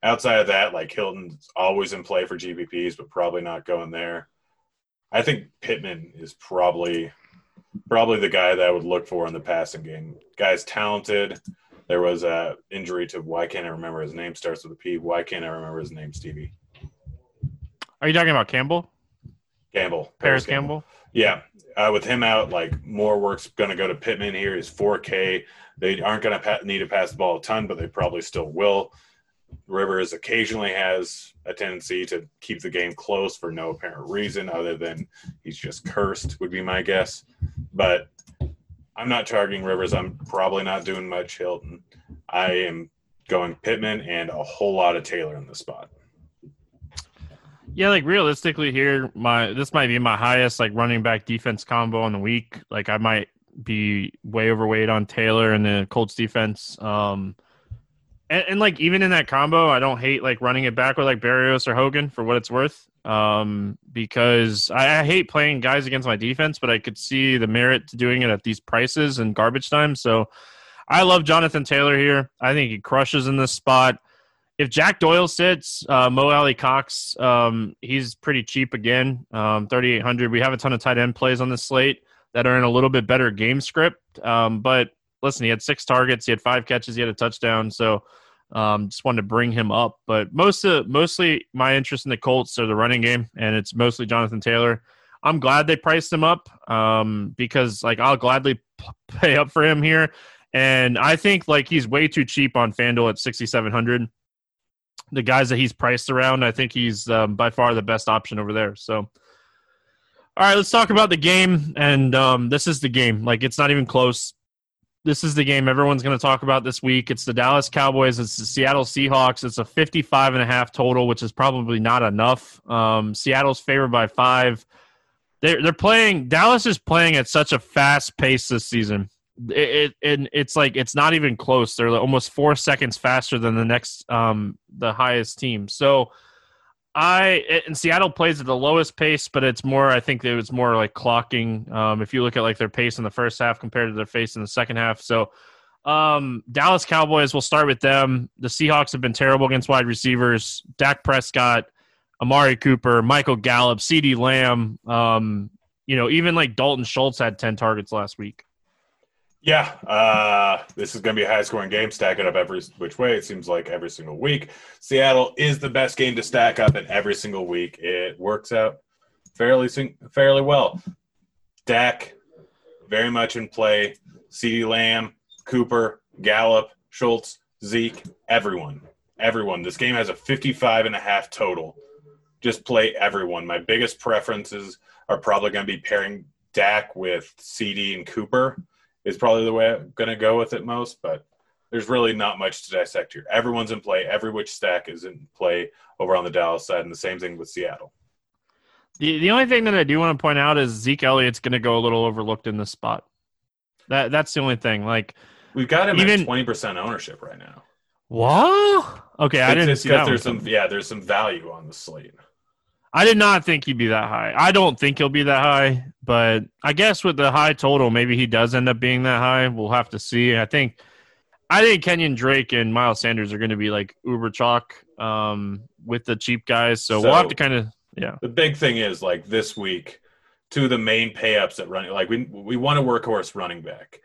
Outside of that, like Hilton's always in play for GPPs, but probably not going there. I think Pittman is probably probably the guy that I would look for in the passing game. Guy's talented. There was a injury to why can't I remember his name? Starts with a P. Why can't I remember his name, Stevie? Are you talking about Campbell? Campbell. Parris Campbell. Campbell. Yeah. Uh, with him out, like more work's going to go to Pittman here. He's 4K. They aren't going to pa- need to pass the ball a ton, but they probably still will. Rivers occasionally has a tendency to keep the game close for no apparent reason other than he's just cursed, would be my guess. But I'm not targeting Rivers. I'm probably not doing much Hilton. I am going Pittman and a whole lot of Taylor in the spot. Yeah, like realistically here, my this might be my highest like running back defense combo in the week. Like I might be way overweight on Taylor and the Colts defense. Um and, and, like even in that combo, I don't hate like running it back with like Berrios or Hogan for what it's worth. Um, because I, I, hate playing guys against my defense, but I could see the merit to doing it at these prices and garbage time. So I love Jonathan Taylor here. I think he crushes in this spot. If Jack Doyle sits, uh, Mo Alie-Cox, um, he's pretty cheap again, um, 3,800. We have a ton of tight end plays on this slate that are in a little bit better game script. Um, but listen, he had six targets, he had five catches, he had a touchdown. So um, just wanted to bring him up, but most of mostly my interest in the Colts are the running game, and it's mostly Jonathan Taylor. I'm glad they priced him up um, because like I'll gladly pay up for him here, and I think like he's way too cheap on Fanduel at 6,700. The guys that he's priced around, I think he's um, by far the best option over there. So, all right, let's talk about the game, and um, this is the game. Like it's not even close this is the game everyone's going to talk about this week. It's the Dallas Cowboys. It's the Seattle Seahawks. It's a 55 and a half total, which is probably not enough. Um, Seattle's favored by five. They're, they're playing, Dallas is playing at such a fast pace this season. It, it, it it's like it's not even close. They're almost four seconds faster than the next, um, the highest team. So, I and Seattle plays at the lowest pace, but it's more. I think it was more like clocking. Um, if you look at like their pace in the first half compared to their pace in the second half, so um, Dallas Cowboys. We'll start with them. The Seahawks have been terrible against wide receivers. Dak Prescott, Amari Cooper, Michael Gallup, CeeDee Lamb. Um, you know, even like Dalton Schultz had ten targets last week. Yeah, uh, this is going to be a high scoring game. Stack it up every which way. It seems like every single week. Seattle is the best game to stack up in every single week. It works out fairly fairly well. Dak, very much in play. CeeDee Lamb, Cooper, Gallup, Schultz, Zeke, everyone. Everyone. This game has a 55 and a half total. Just play everyone. My biggest preferences are probably going to be pairing Dak with CeeDee and Cooper is probably the way I'm going to go with it most. But there's really not much to dissect here. Everyone's in play. Every which stack is in play over on the Dallas side, and the same thing with Seattle. The the only thing that I do want to point out is Zeke Elliott's going to go a little overlooked in this spot. That that's the only thing. Like we've got him Even- at twenty percent ownership right now. what? Okay, I didn't It's see 'cause that. There's some yeah, there's some value on the slate. I did not think he'd be that high. I don't think he'll be that high, but I guess with the high total, maybe he does end up being that high. We'll have to see. I think, I think Kenyan Drake and Miles Sanders are going to be like uber chalk um, with the cheap guys. So, we'll have to kind of yeah. The big thing is like this week, two of the main payups at running like we we want a workhorse running back.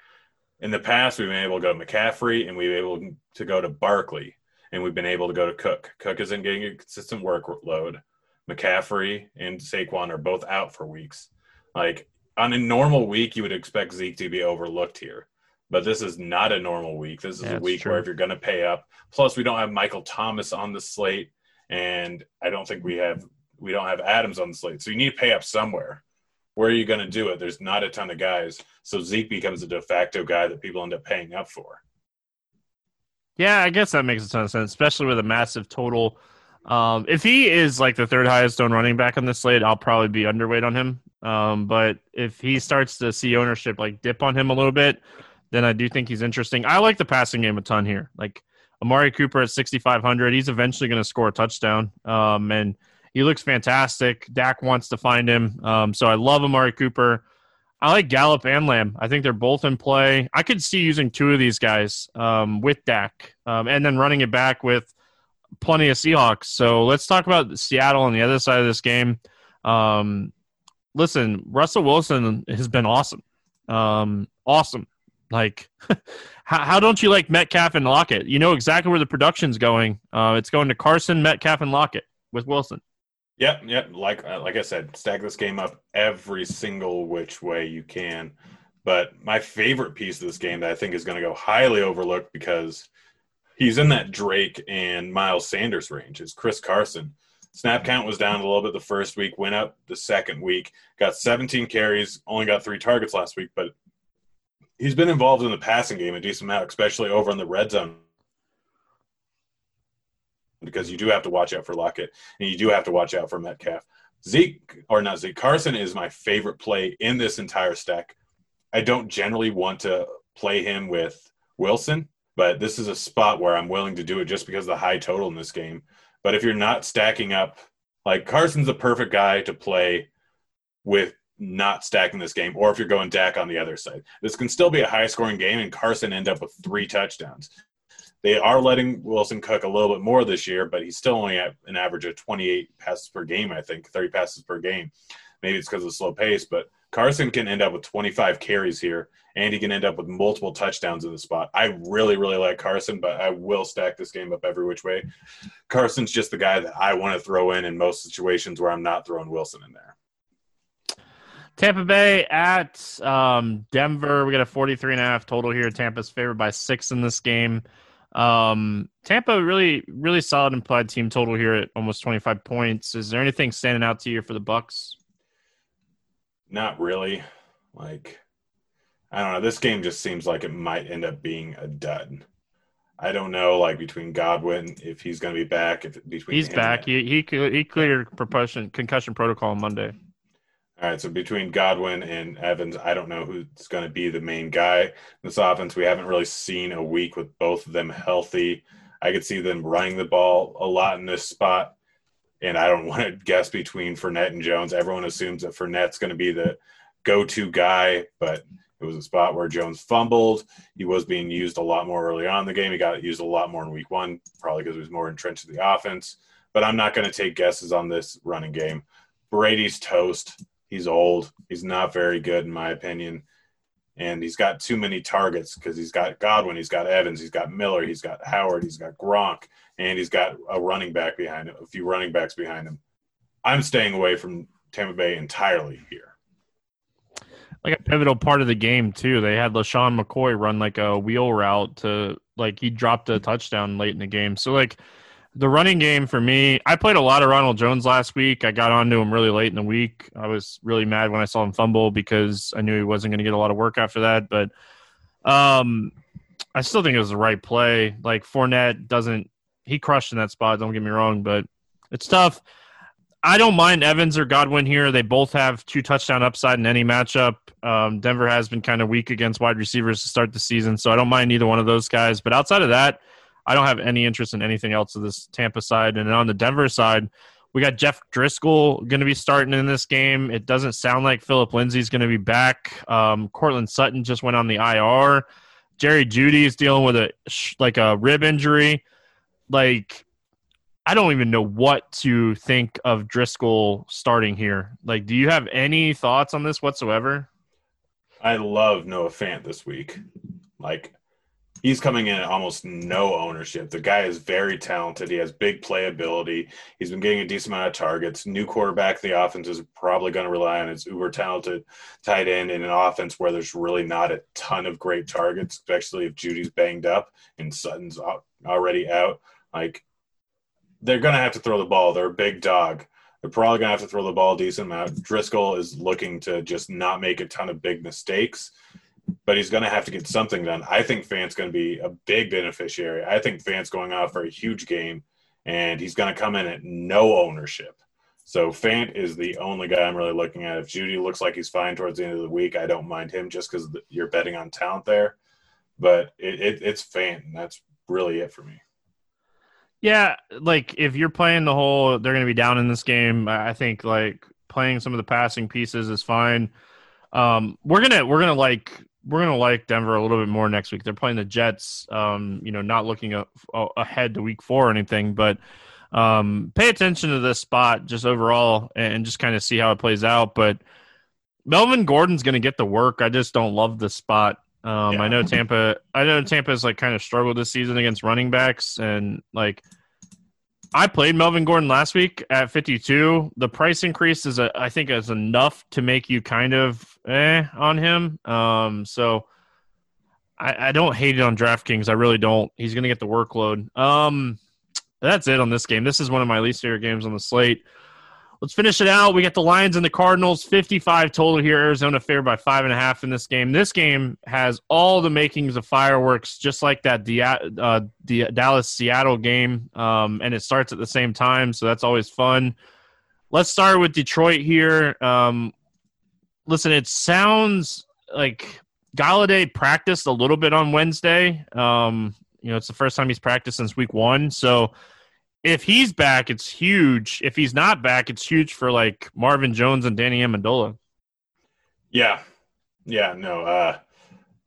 In the past, we've been able to go to McCaffrey and we've been able to go to Barkley, and we've been able to go to Cook. Cook isn't getting a consistent workload. McCaffrey and Saquon are both out for weeks. Like on a normal week, you would expect Zeke to be overlooked here, but this is not a normal week. This is Yeah, a week true. where if you're going to pay up, plus we don't have Michael Thomas on the slate, and I don't think we have we don't have Adams on the slate, so you need to pay up somewhere. Where are you going to do it? There's not a ton of guys, so Zeke becomes a de facto guy that people end up paying up for. Yeah, I guess that makes a ton of sense, especially with a massive total. Um, if he is like the third highest owned running back on the slate, I'll probably be underweight on him. Um, but if he starts to see ownership like dip on him a little bit, then I do think he's interesting. I like the passing game a ton here. Like Amari Cooper at 6,500, he's eventually going to score a touchdown. Um, and he looks fantastic. Dak wants to find him. Um, so I love Amari Cooper. I like Gallup and Lamb. I think they're both in play. I could see using two of these guys um, with Dak um, and then running it back with plenty of Seahawks. So let's talk about Seattle on the other side of this game. Um, listen, Russell Wilson has been awesome. Um, awesome. Like, how, how don't you like Metcalf and Lockett? You know exactly where the production's going. Uh, it's going to Carson, Metcalf, and Lockett with Wilson. Yep, yep. Like uh, like I said, stack this game up every single which way you can. But my favorite piece of this game that I think is going to go highly overlooked because he's in that Drake and Miles Sanders range is Chris Carson. Snap count was down a little bit the first week, went up the second week, got 17 carries, only got three targets last week, but he's been involved in the passing game a decent amount, especially over in the red zone. Because you do have to watch out for Lockett and you do have to watch out for Metcalf. Zeke or not Zeke Carson is my favorite play in this entire stack. I don't generally want to play him with Wilson, but this is a spot where I'm willing to do it just because of the high total in this game. But if you're not stacking up, like Carson's the perfect guy to play with not stacking this game, or if you're going Dak on the other side. This can still be a high scoring game, and Carson end up with three touchdowns. They are letting Wilson cook a little bit more this year, but he's still only at an average of 28 passes per game, I think, 30 passes per game. Maybe it's because of the slow pace, but Carson can end up with 25 carries here, and he can end up with multiple touchdowns in the spot. I really, really like Carson, but I will stack this game up every which way. Carson's just the guy that I want to throw in in most situations where I'm not throwing Wilson in there. Tampa Bay at um, Denver. We got a 43 and a half total here. Tampa's favored by six in this game. Um, Tampa really, really solid implied team total here at almost 25 points. Is there anything standing out to you for the Bucs? Not really. Like, I don't know. This game just seems like it might end up being a dud. I don't know, like between Godwin, if he's going to be back. If between He's back. He he he cleared concussion concussion protocol on Monday. All right, so between Godwin and Evans, I don't know who's going to be the main guy in this offense. We haven't really seen a week with both of them healthy. I could see them running the ball a lot in this spot, and I don't want to guess between Fournette and Jones. Everyone assumes that Fournette's going to be the go-to guy, but it was a spot where Jones fumbled. He was being used a lot more early on in the game. He got used a lot more in week one, probably because he was more entrenched in the offense. But I'm not going to take guesses on this running game. Brady's toast. He's old. He's not very good, in my opinion. And he's got too many targets because he's got Godwin, he's got Evans, he's got Miller, he's got Howard, he's got Gronk, and he's got a running back behind him, a few running backs behind him. I'm staying away from Tampa Bay entirely here. Like a pivotal part of the game too. They had LeSean McCoy run like a wheel route to like he dropped a touchdown late in the game. So like the running game for me, I played a lot of Ronald Jones last week. I got onto him really late in the week. I was really mad when I saw him fumble because I knew he wasn't going to get a lot of work after that. But um, I still think it was the right play. Like Fournette doesn't he crushed in that spot. Don't get me wrong, but it's tough. I don't mind Evans or Godwin here. They both have two touchdown upside in any matchup. Um, Denver has been kind of weak against wide receivers to start the season, so I don't mind either one of those guys. But outside of that, I don't have any interest in anything else of this Tampa side. And on the Denver side, we got Jeff Driskel going to be starting in this game. It doesn't sound like Phillip Lindsay's going to be back. Um, Courtland Sutton just went on the IR. Jerry Jeudy is dealing with a like a rib injury. Like I don't even know what to think of Driskel starting here. Like, do you have any thoughts on this whatsoever? I love Noah Fant this week. Like, he's coming in at almost no ownership. The guy is very talented. He has big playability. He's been getting a decent amount of targets. New quarterback, the offense is probably going to rely on his uber talented tight end in an offense where there's really not a ton of great targets, especially if Jeudy's banged up and Sutton's already out. Like, they're going to have to throw the ball. They're a big dog. They're probably going to have to throw the ball a decent amount. Driskel is looking to just not make a ton of big mistakes but he's going to have to get something done. I think Fant's going to be a big beneficiary. I think Fant's going out for a huge game, and he's going to come in at no ownership. So Fant is the only guy I'm really looking at. If Jeudy looks like he's fine towards the end of the week, I don't mind him just because you're betting on talent there. But it, it, it's Fant, and that's really it for me. Yeah, like if you're playing the whole, they're going to be down in this game. I think like playing some of the passing pieces is fine. Um, we're gonna we're gonna like we're gonna like Denver a little bit more next week. They're playing the Jets. Um, you know, not looking a, a, ahead to Week Four or anything, but um, pay attention to this spot just overall and just kind of see how it plays out. But Melvin Gordon's gonna get the work. I just don't love the spot. Um, yeah. I know Tampa. I know Tampa's like kind of struggled this season against running backs, and like I played Melvin Gordon last week at 52. The price increase is, a, I think, is enough to make you kind of eh on him. Um, so I, I don't hate it on DraftKings. I really don't. He's going to get the workload. Um, that's it on this game. This is one of my least favorite games on the slate. Let's finish it out. We got the Lions and the Cardinals, 55 total here. Arizona favored by five and a half in this game. This game has all the makings of fireworks, just like that the uh, Dallas Seattle game, um, and it starts at the same time, so that's always fun. Let's start with Detroit here. Um, listen, it sounds like Golladay practiced a little bit on Wednesday. Um, you know, it's the first time he's practiced since week one, so if he's back, it's huge. If he's not back, it's huge for like Marvin Jones and Danny Amendola. Yeah, yeah, no. Uh,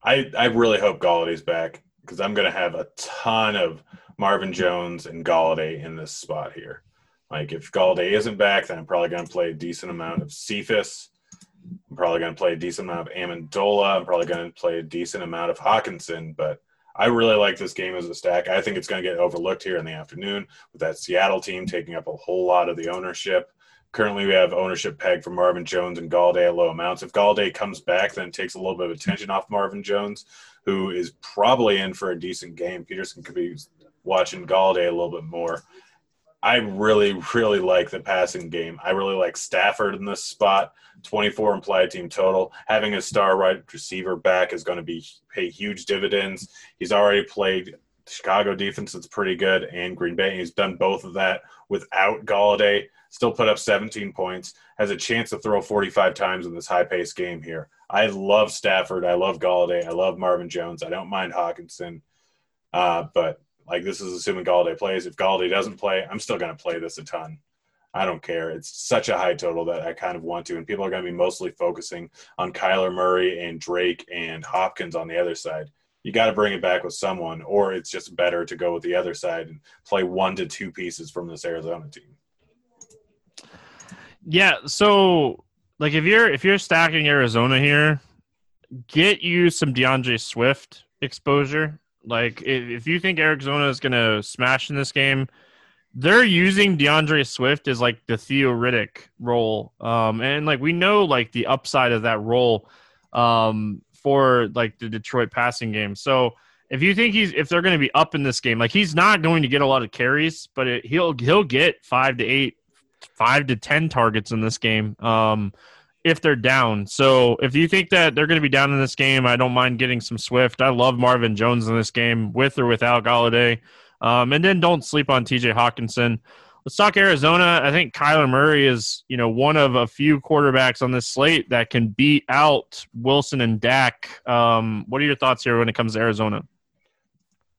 I I really hope Golladay's back because I'm gonna have a ton of Marvin Jones and Golladay in this spot here. Like if Golladay isn't back, then I'm probably gonna play a decent amount of Cephus. I'm probably gonna play a decent amount of Amendola. I'm probably gonna play a decent amount of Hockenson, but I really like this game as a stack. I think it's going to get overlooked here in the afternoon with that Seattle team taking up a whole lot of the ownership. Currently, we have ownership pegged for Marvin Jones and Golladay at low amounts. If Golladay comes back, then it takes a little bit of attention off Marvin Jones, who is probably in for a decent game. Peterson could be watching Golladay a little bit more. I really, really like the passing game. I really like Stafford in this spot. 24 implied team total. Having a star right receiver back is going to be pay huge dividends. He's already played Chicago defense that's pretty good and Green Bay. He's done both of that without Golladay. Still put up 17 points. Has a chance to throw 45 times in this high paced game here. I love Stafford. I love Golladay. I love Marvin Jones. I don't mind Hockenson. Uh, but like this is assuming Golladay plays. If Golladay doesn't play, I'm still going to play this a ton. I don't care. It's such a high total that I kind of want to, and people are going to be mostly focusing on Kyler Murray and Drake and Hopkins on the other side. You got to bring it back with someone, or it's just better to go with the other side and play one to two pieces from this Arizona team. Yeah. So, like, if you're if you're stacking Arizona here, get you some D'Andre Swift exposure. Like, if, you think Arizona is going to smash in this game they're using D'Andre Swift as like the Theo Riddick role. Um, and like we know like the upside of that role um, for like the Detroit passing game. So if you think he's if they're going to be up in this game, like he's not going to get a lot of carries, but it, he'll he'll get five to eight, five to ten targets in this game. Um, if they're down. So if you think that they're going to be down in this game, I don't mind getting some Swift. I love Marvin Jones in this game, with or without Golladay. Um, and then don't sleep on T.J. Hockenson. Let's talk Arizona. I think Kyler Murray is, you know, one of a few quarterbacks on this slate that can beat out Wilson and Dak. Um, what are your thoughts here when it comes to Arizona?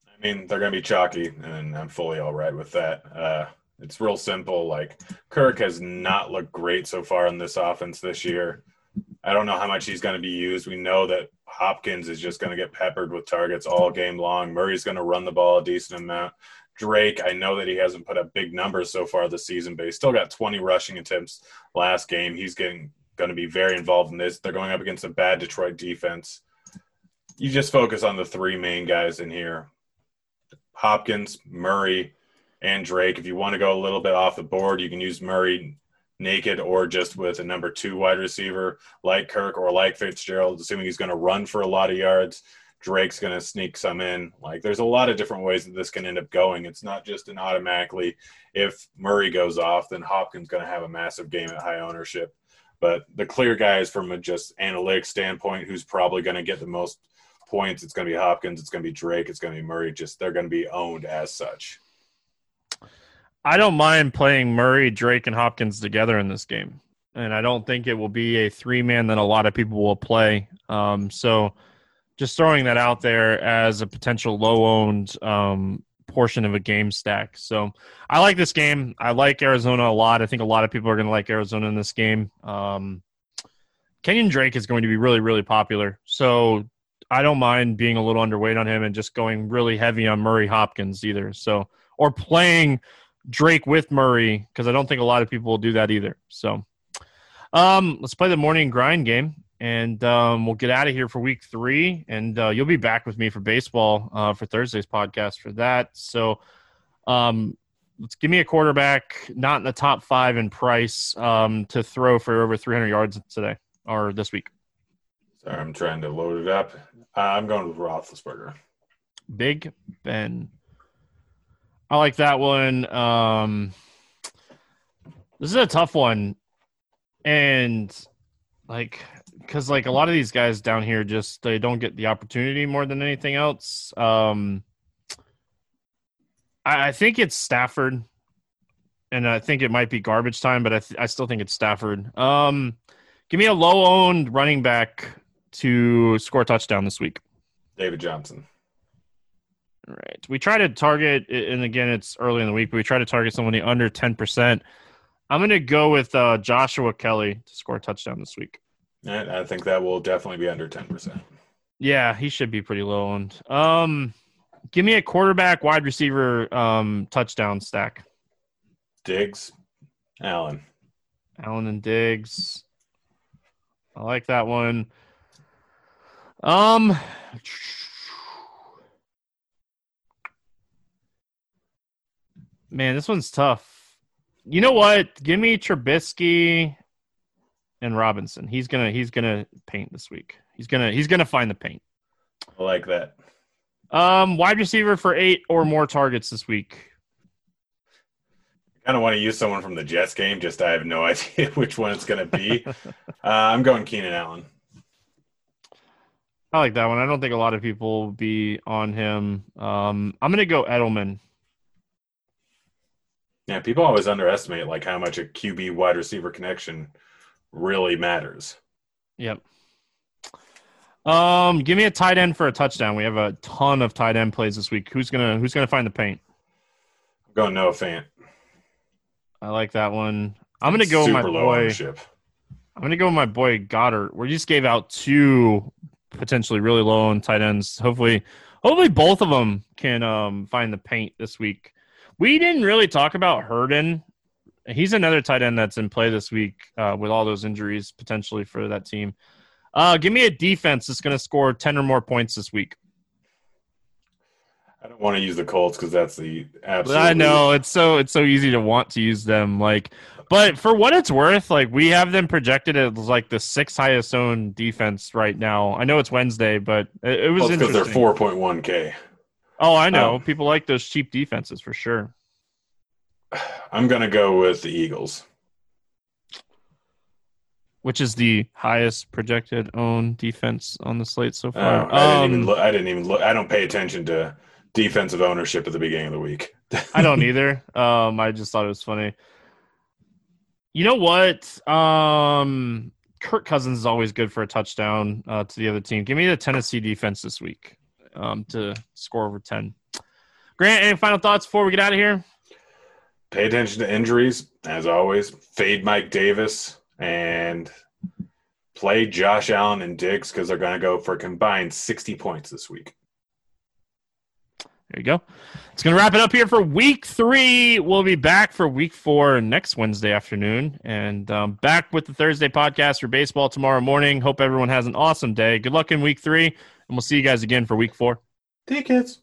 I mean, they're going to be chalky, and I'm fully all right with that. Uh, it's real simple. Like Kirk has not looked great so far in this offense this year. I don't know how much he's going to be used. We know that Hopkins is just going to get peppered with targets all game long. Murray's going to run the ball a decent amount. Drake, I know that he hasn't put up big numbers so far this season, but he still got 20 rushing attempts last game. He's getting going to be very involved in this. They're going up against a bad Detroit defense. You just focus on the three main guys in here Hopkins, Murray, and Drake. If you want to go a little bit off the board, you can use Murray naked or just with a number two wide receiver like Kirk or like Fitzgerald, assuming he's going to run for a lot of yards. Drake's going to sneak some in. Like there's a lot of different ways that this can end up going. It's not just an automatically if Murray goes off, then Hopkins going to have a massive game at high ownership. But the clear guys from a just analytics standpoint, who's probably going to get the most points, it's going to be Hopkins, it's going to be Drake, it's going to be Murray. Just they're going to be owned as such. I don't mind playing Murray, Drake, and Hopkins together in this game, and I don't think it will be a three man that a lot of people will play. Um, so, just throwing that out there as a potential low owned um, portion of a game stack. So, I like this game. I like Arizona a lot. I think a lot of people are going to like Arizona in this game. Um, Kenyan Drake is going to be really, really popular. So, I don't mind being a little underweight on him and just going really heavy on Murray Hopkins either. So, or playing Drake with Murray because I don't think a lot of people will do that either. So um, let's play the morning grind game and um, we'll get out of here for week three. And uh, you'll be back with me for baseball uh, for Thursday's podcast for that. So um, let's give me a quarterback not in the top five in price um, to throw for over 300 yards today or this week. Sorry, I'm trying to load it up. Uh, I'm going with Roethlisberger. Big Ben. I like that one. Um, this is a tough one, and like because like a lot of these guys down here just they don't get the opportunity more than anything else. Um, I, I think it's Stafford, and I think it might be garbage time, but I th- I still think it's Stafford. Um, give me a low owned running back to score a touchdown this week. David Johnson. Right. We try to target, and again, it's early in the week, but we try to target somebody under 10%. I'm going to go with uh, Joshua Kelly to score a touchdown this week. I think that will definitely be under 10%. Yeah, he should be pretty low owned. Um, give me a quarterback, wide receiver um, touchdown stack. Diggs, Allen. Allen and Diggs. I like that one. Um, Man, this one's tough. You know what? Give me Trubisky and Robinson. He's gonna he's gonna paint this week. He's gonna he's gonna find the paint. I like that. Um, wide receiver for eight or more targets this week. I kind of want to use someone from the Jets game. Just I have no idea which one it's going to be. uh, I'm going Keenan Allen. I like that one. I don't think a lot of people will be on him. Um, I'm going to go Edelman. Yeah, people always underestimate like how much a QB wide receiver connection really matters. Yep. Um, give me a tight end for a touchdown. We have a ton of tight end plays this week. Who's gonna Who's gonna find the paint? I'm going Noah Fant. I like that one. I'm gonna go Super with my boy. Ownership. I'm gonna go with my boy Goedert. We just gave out two potentially really low on tight ends. Hopefully, hopefully both of them can um, find the paint this week. We didn't really talk about Herndon. He's another tight end that's in play this week uh, with all those injuries potentially for that team. Uh, give me a defense that's going to score 10 or more points this week. I don't want to use the Colts because that's the absolute. I know it's so it's so easy to want to use them. Like, but for what it's worth, like we have them projected as like the sixth highest owned defense right now. I know it's Wednesday, but it, it was because they're four point one k. Oh, I know. Um, People like those cheap defenses for sure. I'm going to go with the Eagles. which is the highest projected own defense on the slate so Oh, far. I didn't Um, even look. I didn't even look. I don't pay attention to defensive ownership at the beginning of the week. I don't either. Um, I just thought it was funny. You know what? Um, Kirk Cousins is always good for a touchdown uh, to the other team. Give me the Tennessee defense this week um, to score over ten. Grant, any final thoughts before we get out of here? Pay attention to injuries, as always. Fade Mike Davis and play Josh Allen and Diggs because they're going to go for a combined 60 points this week. There you go. It's going to wrap it up here for week three. We'll be back for week four next Wednesday afternoon and um, back with the Thursday podcast for baseball tomorrow morning. Hope everyone has an awesome day. Good luck in week three, and we'll see you guys again for week four. Tickets.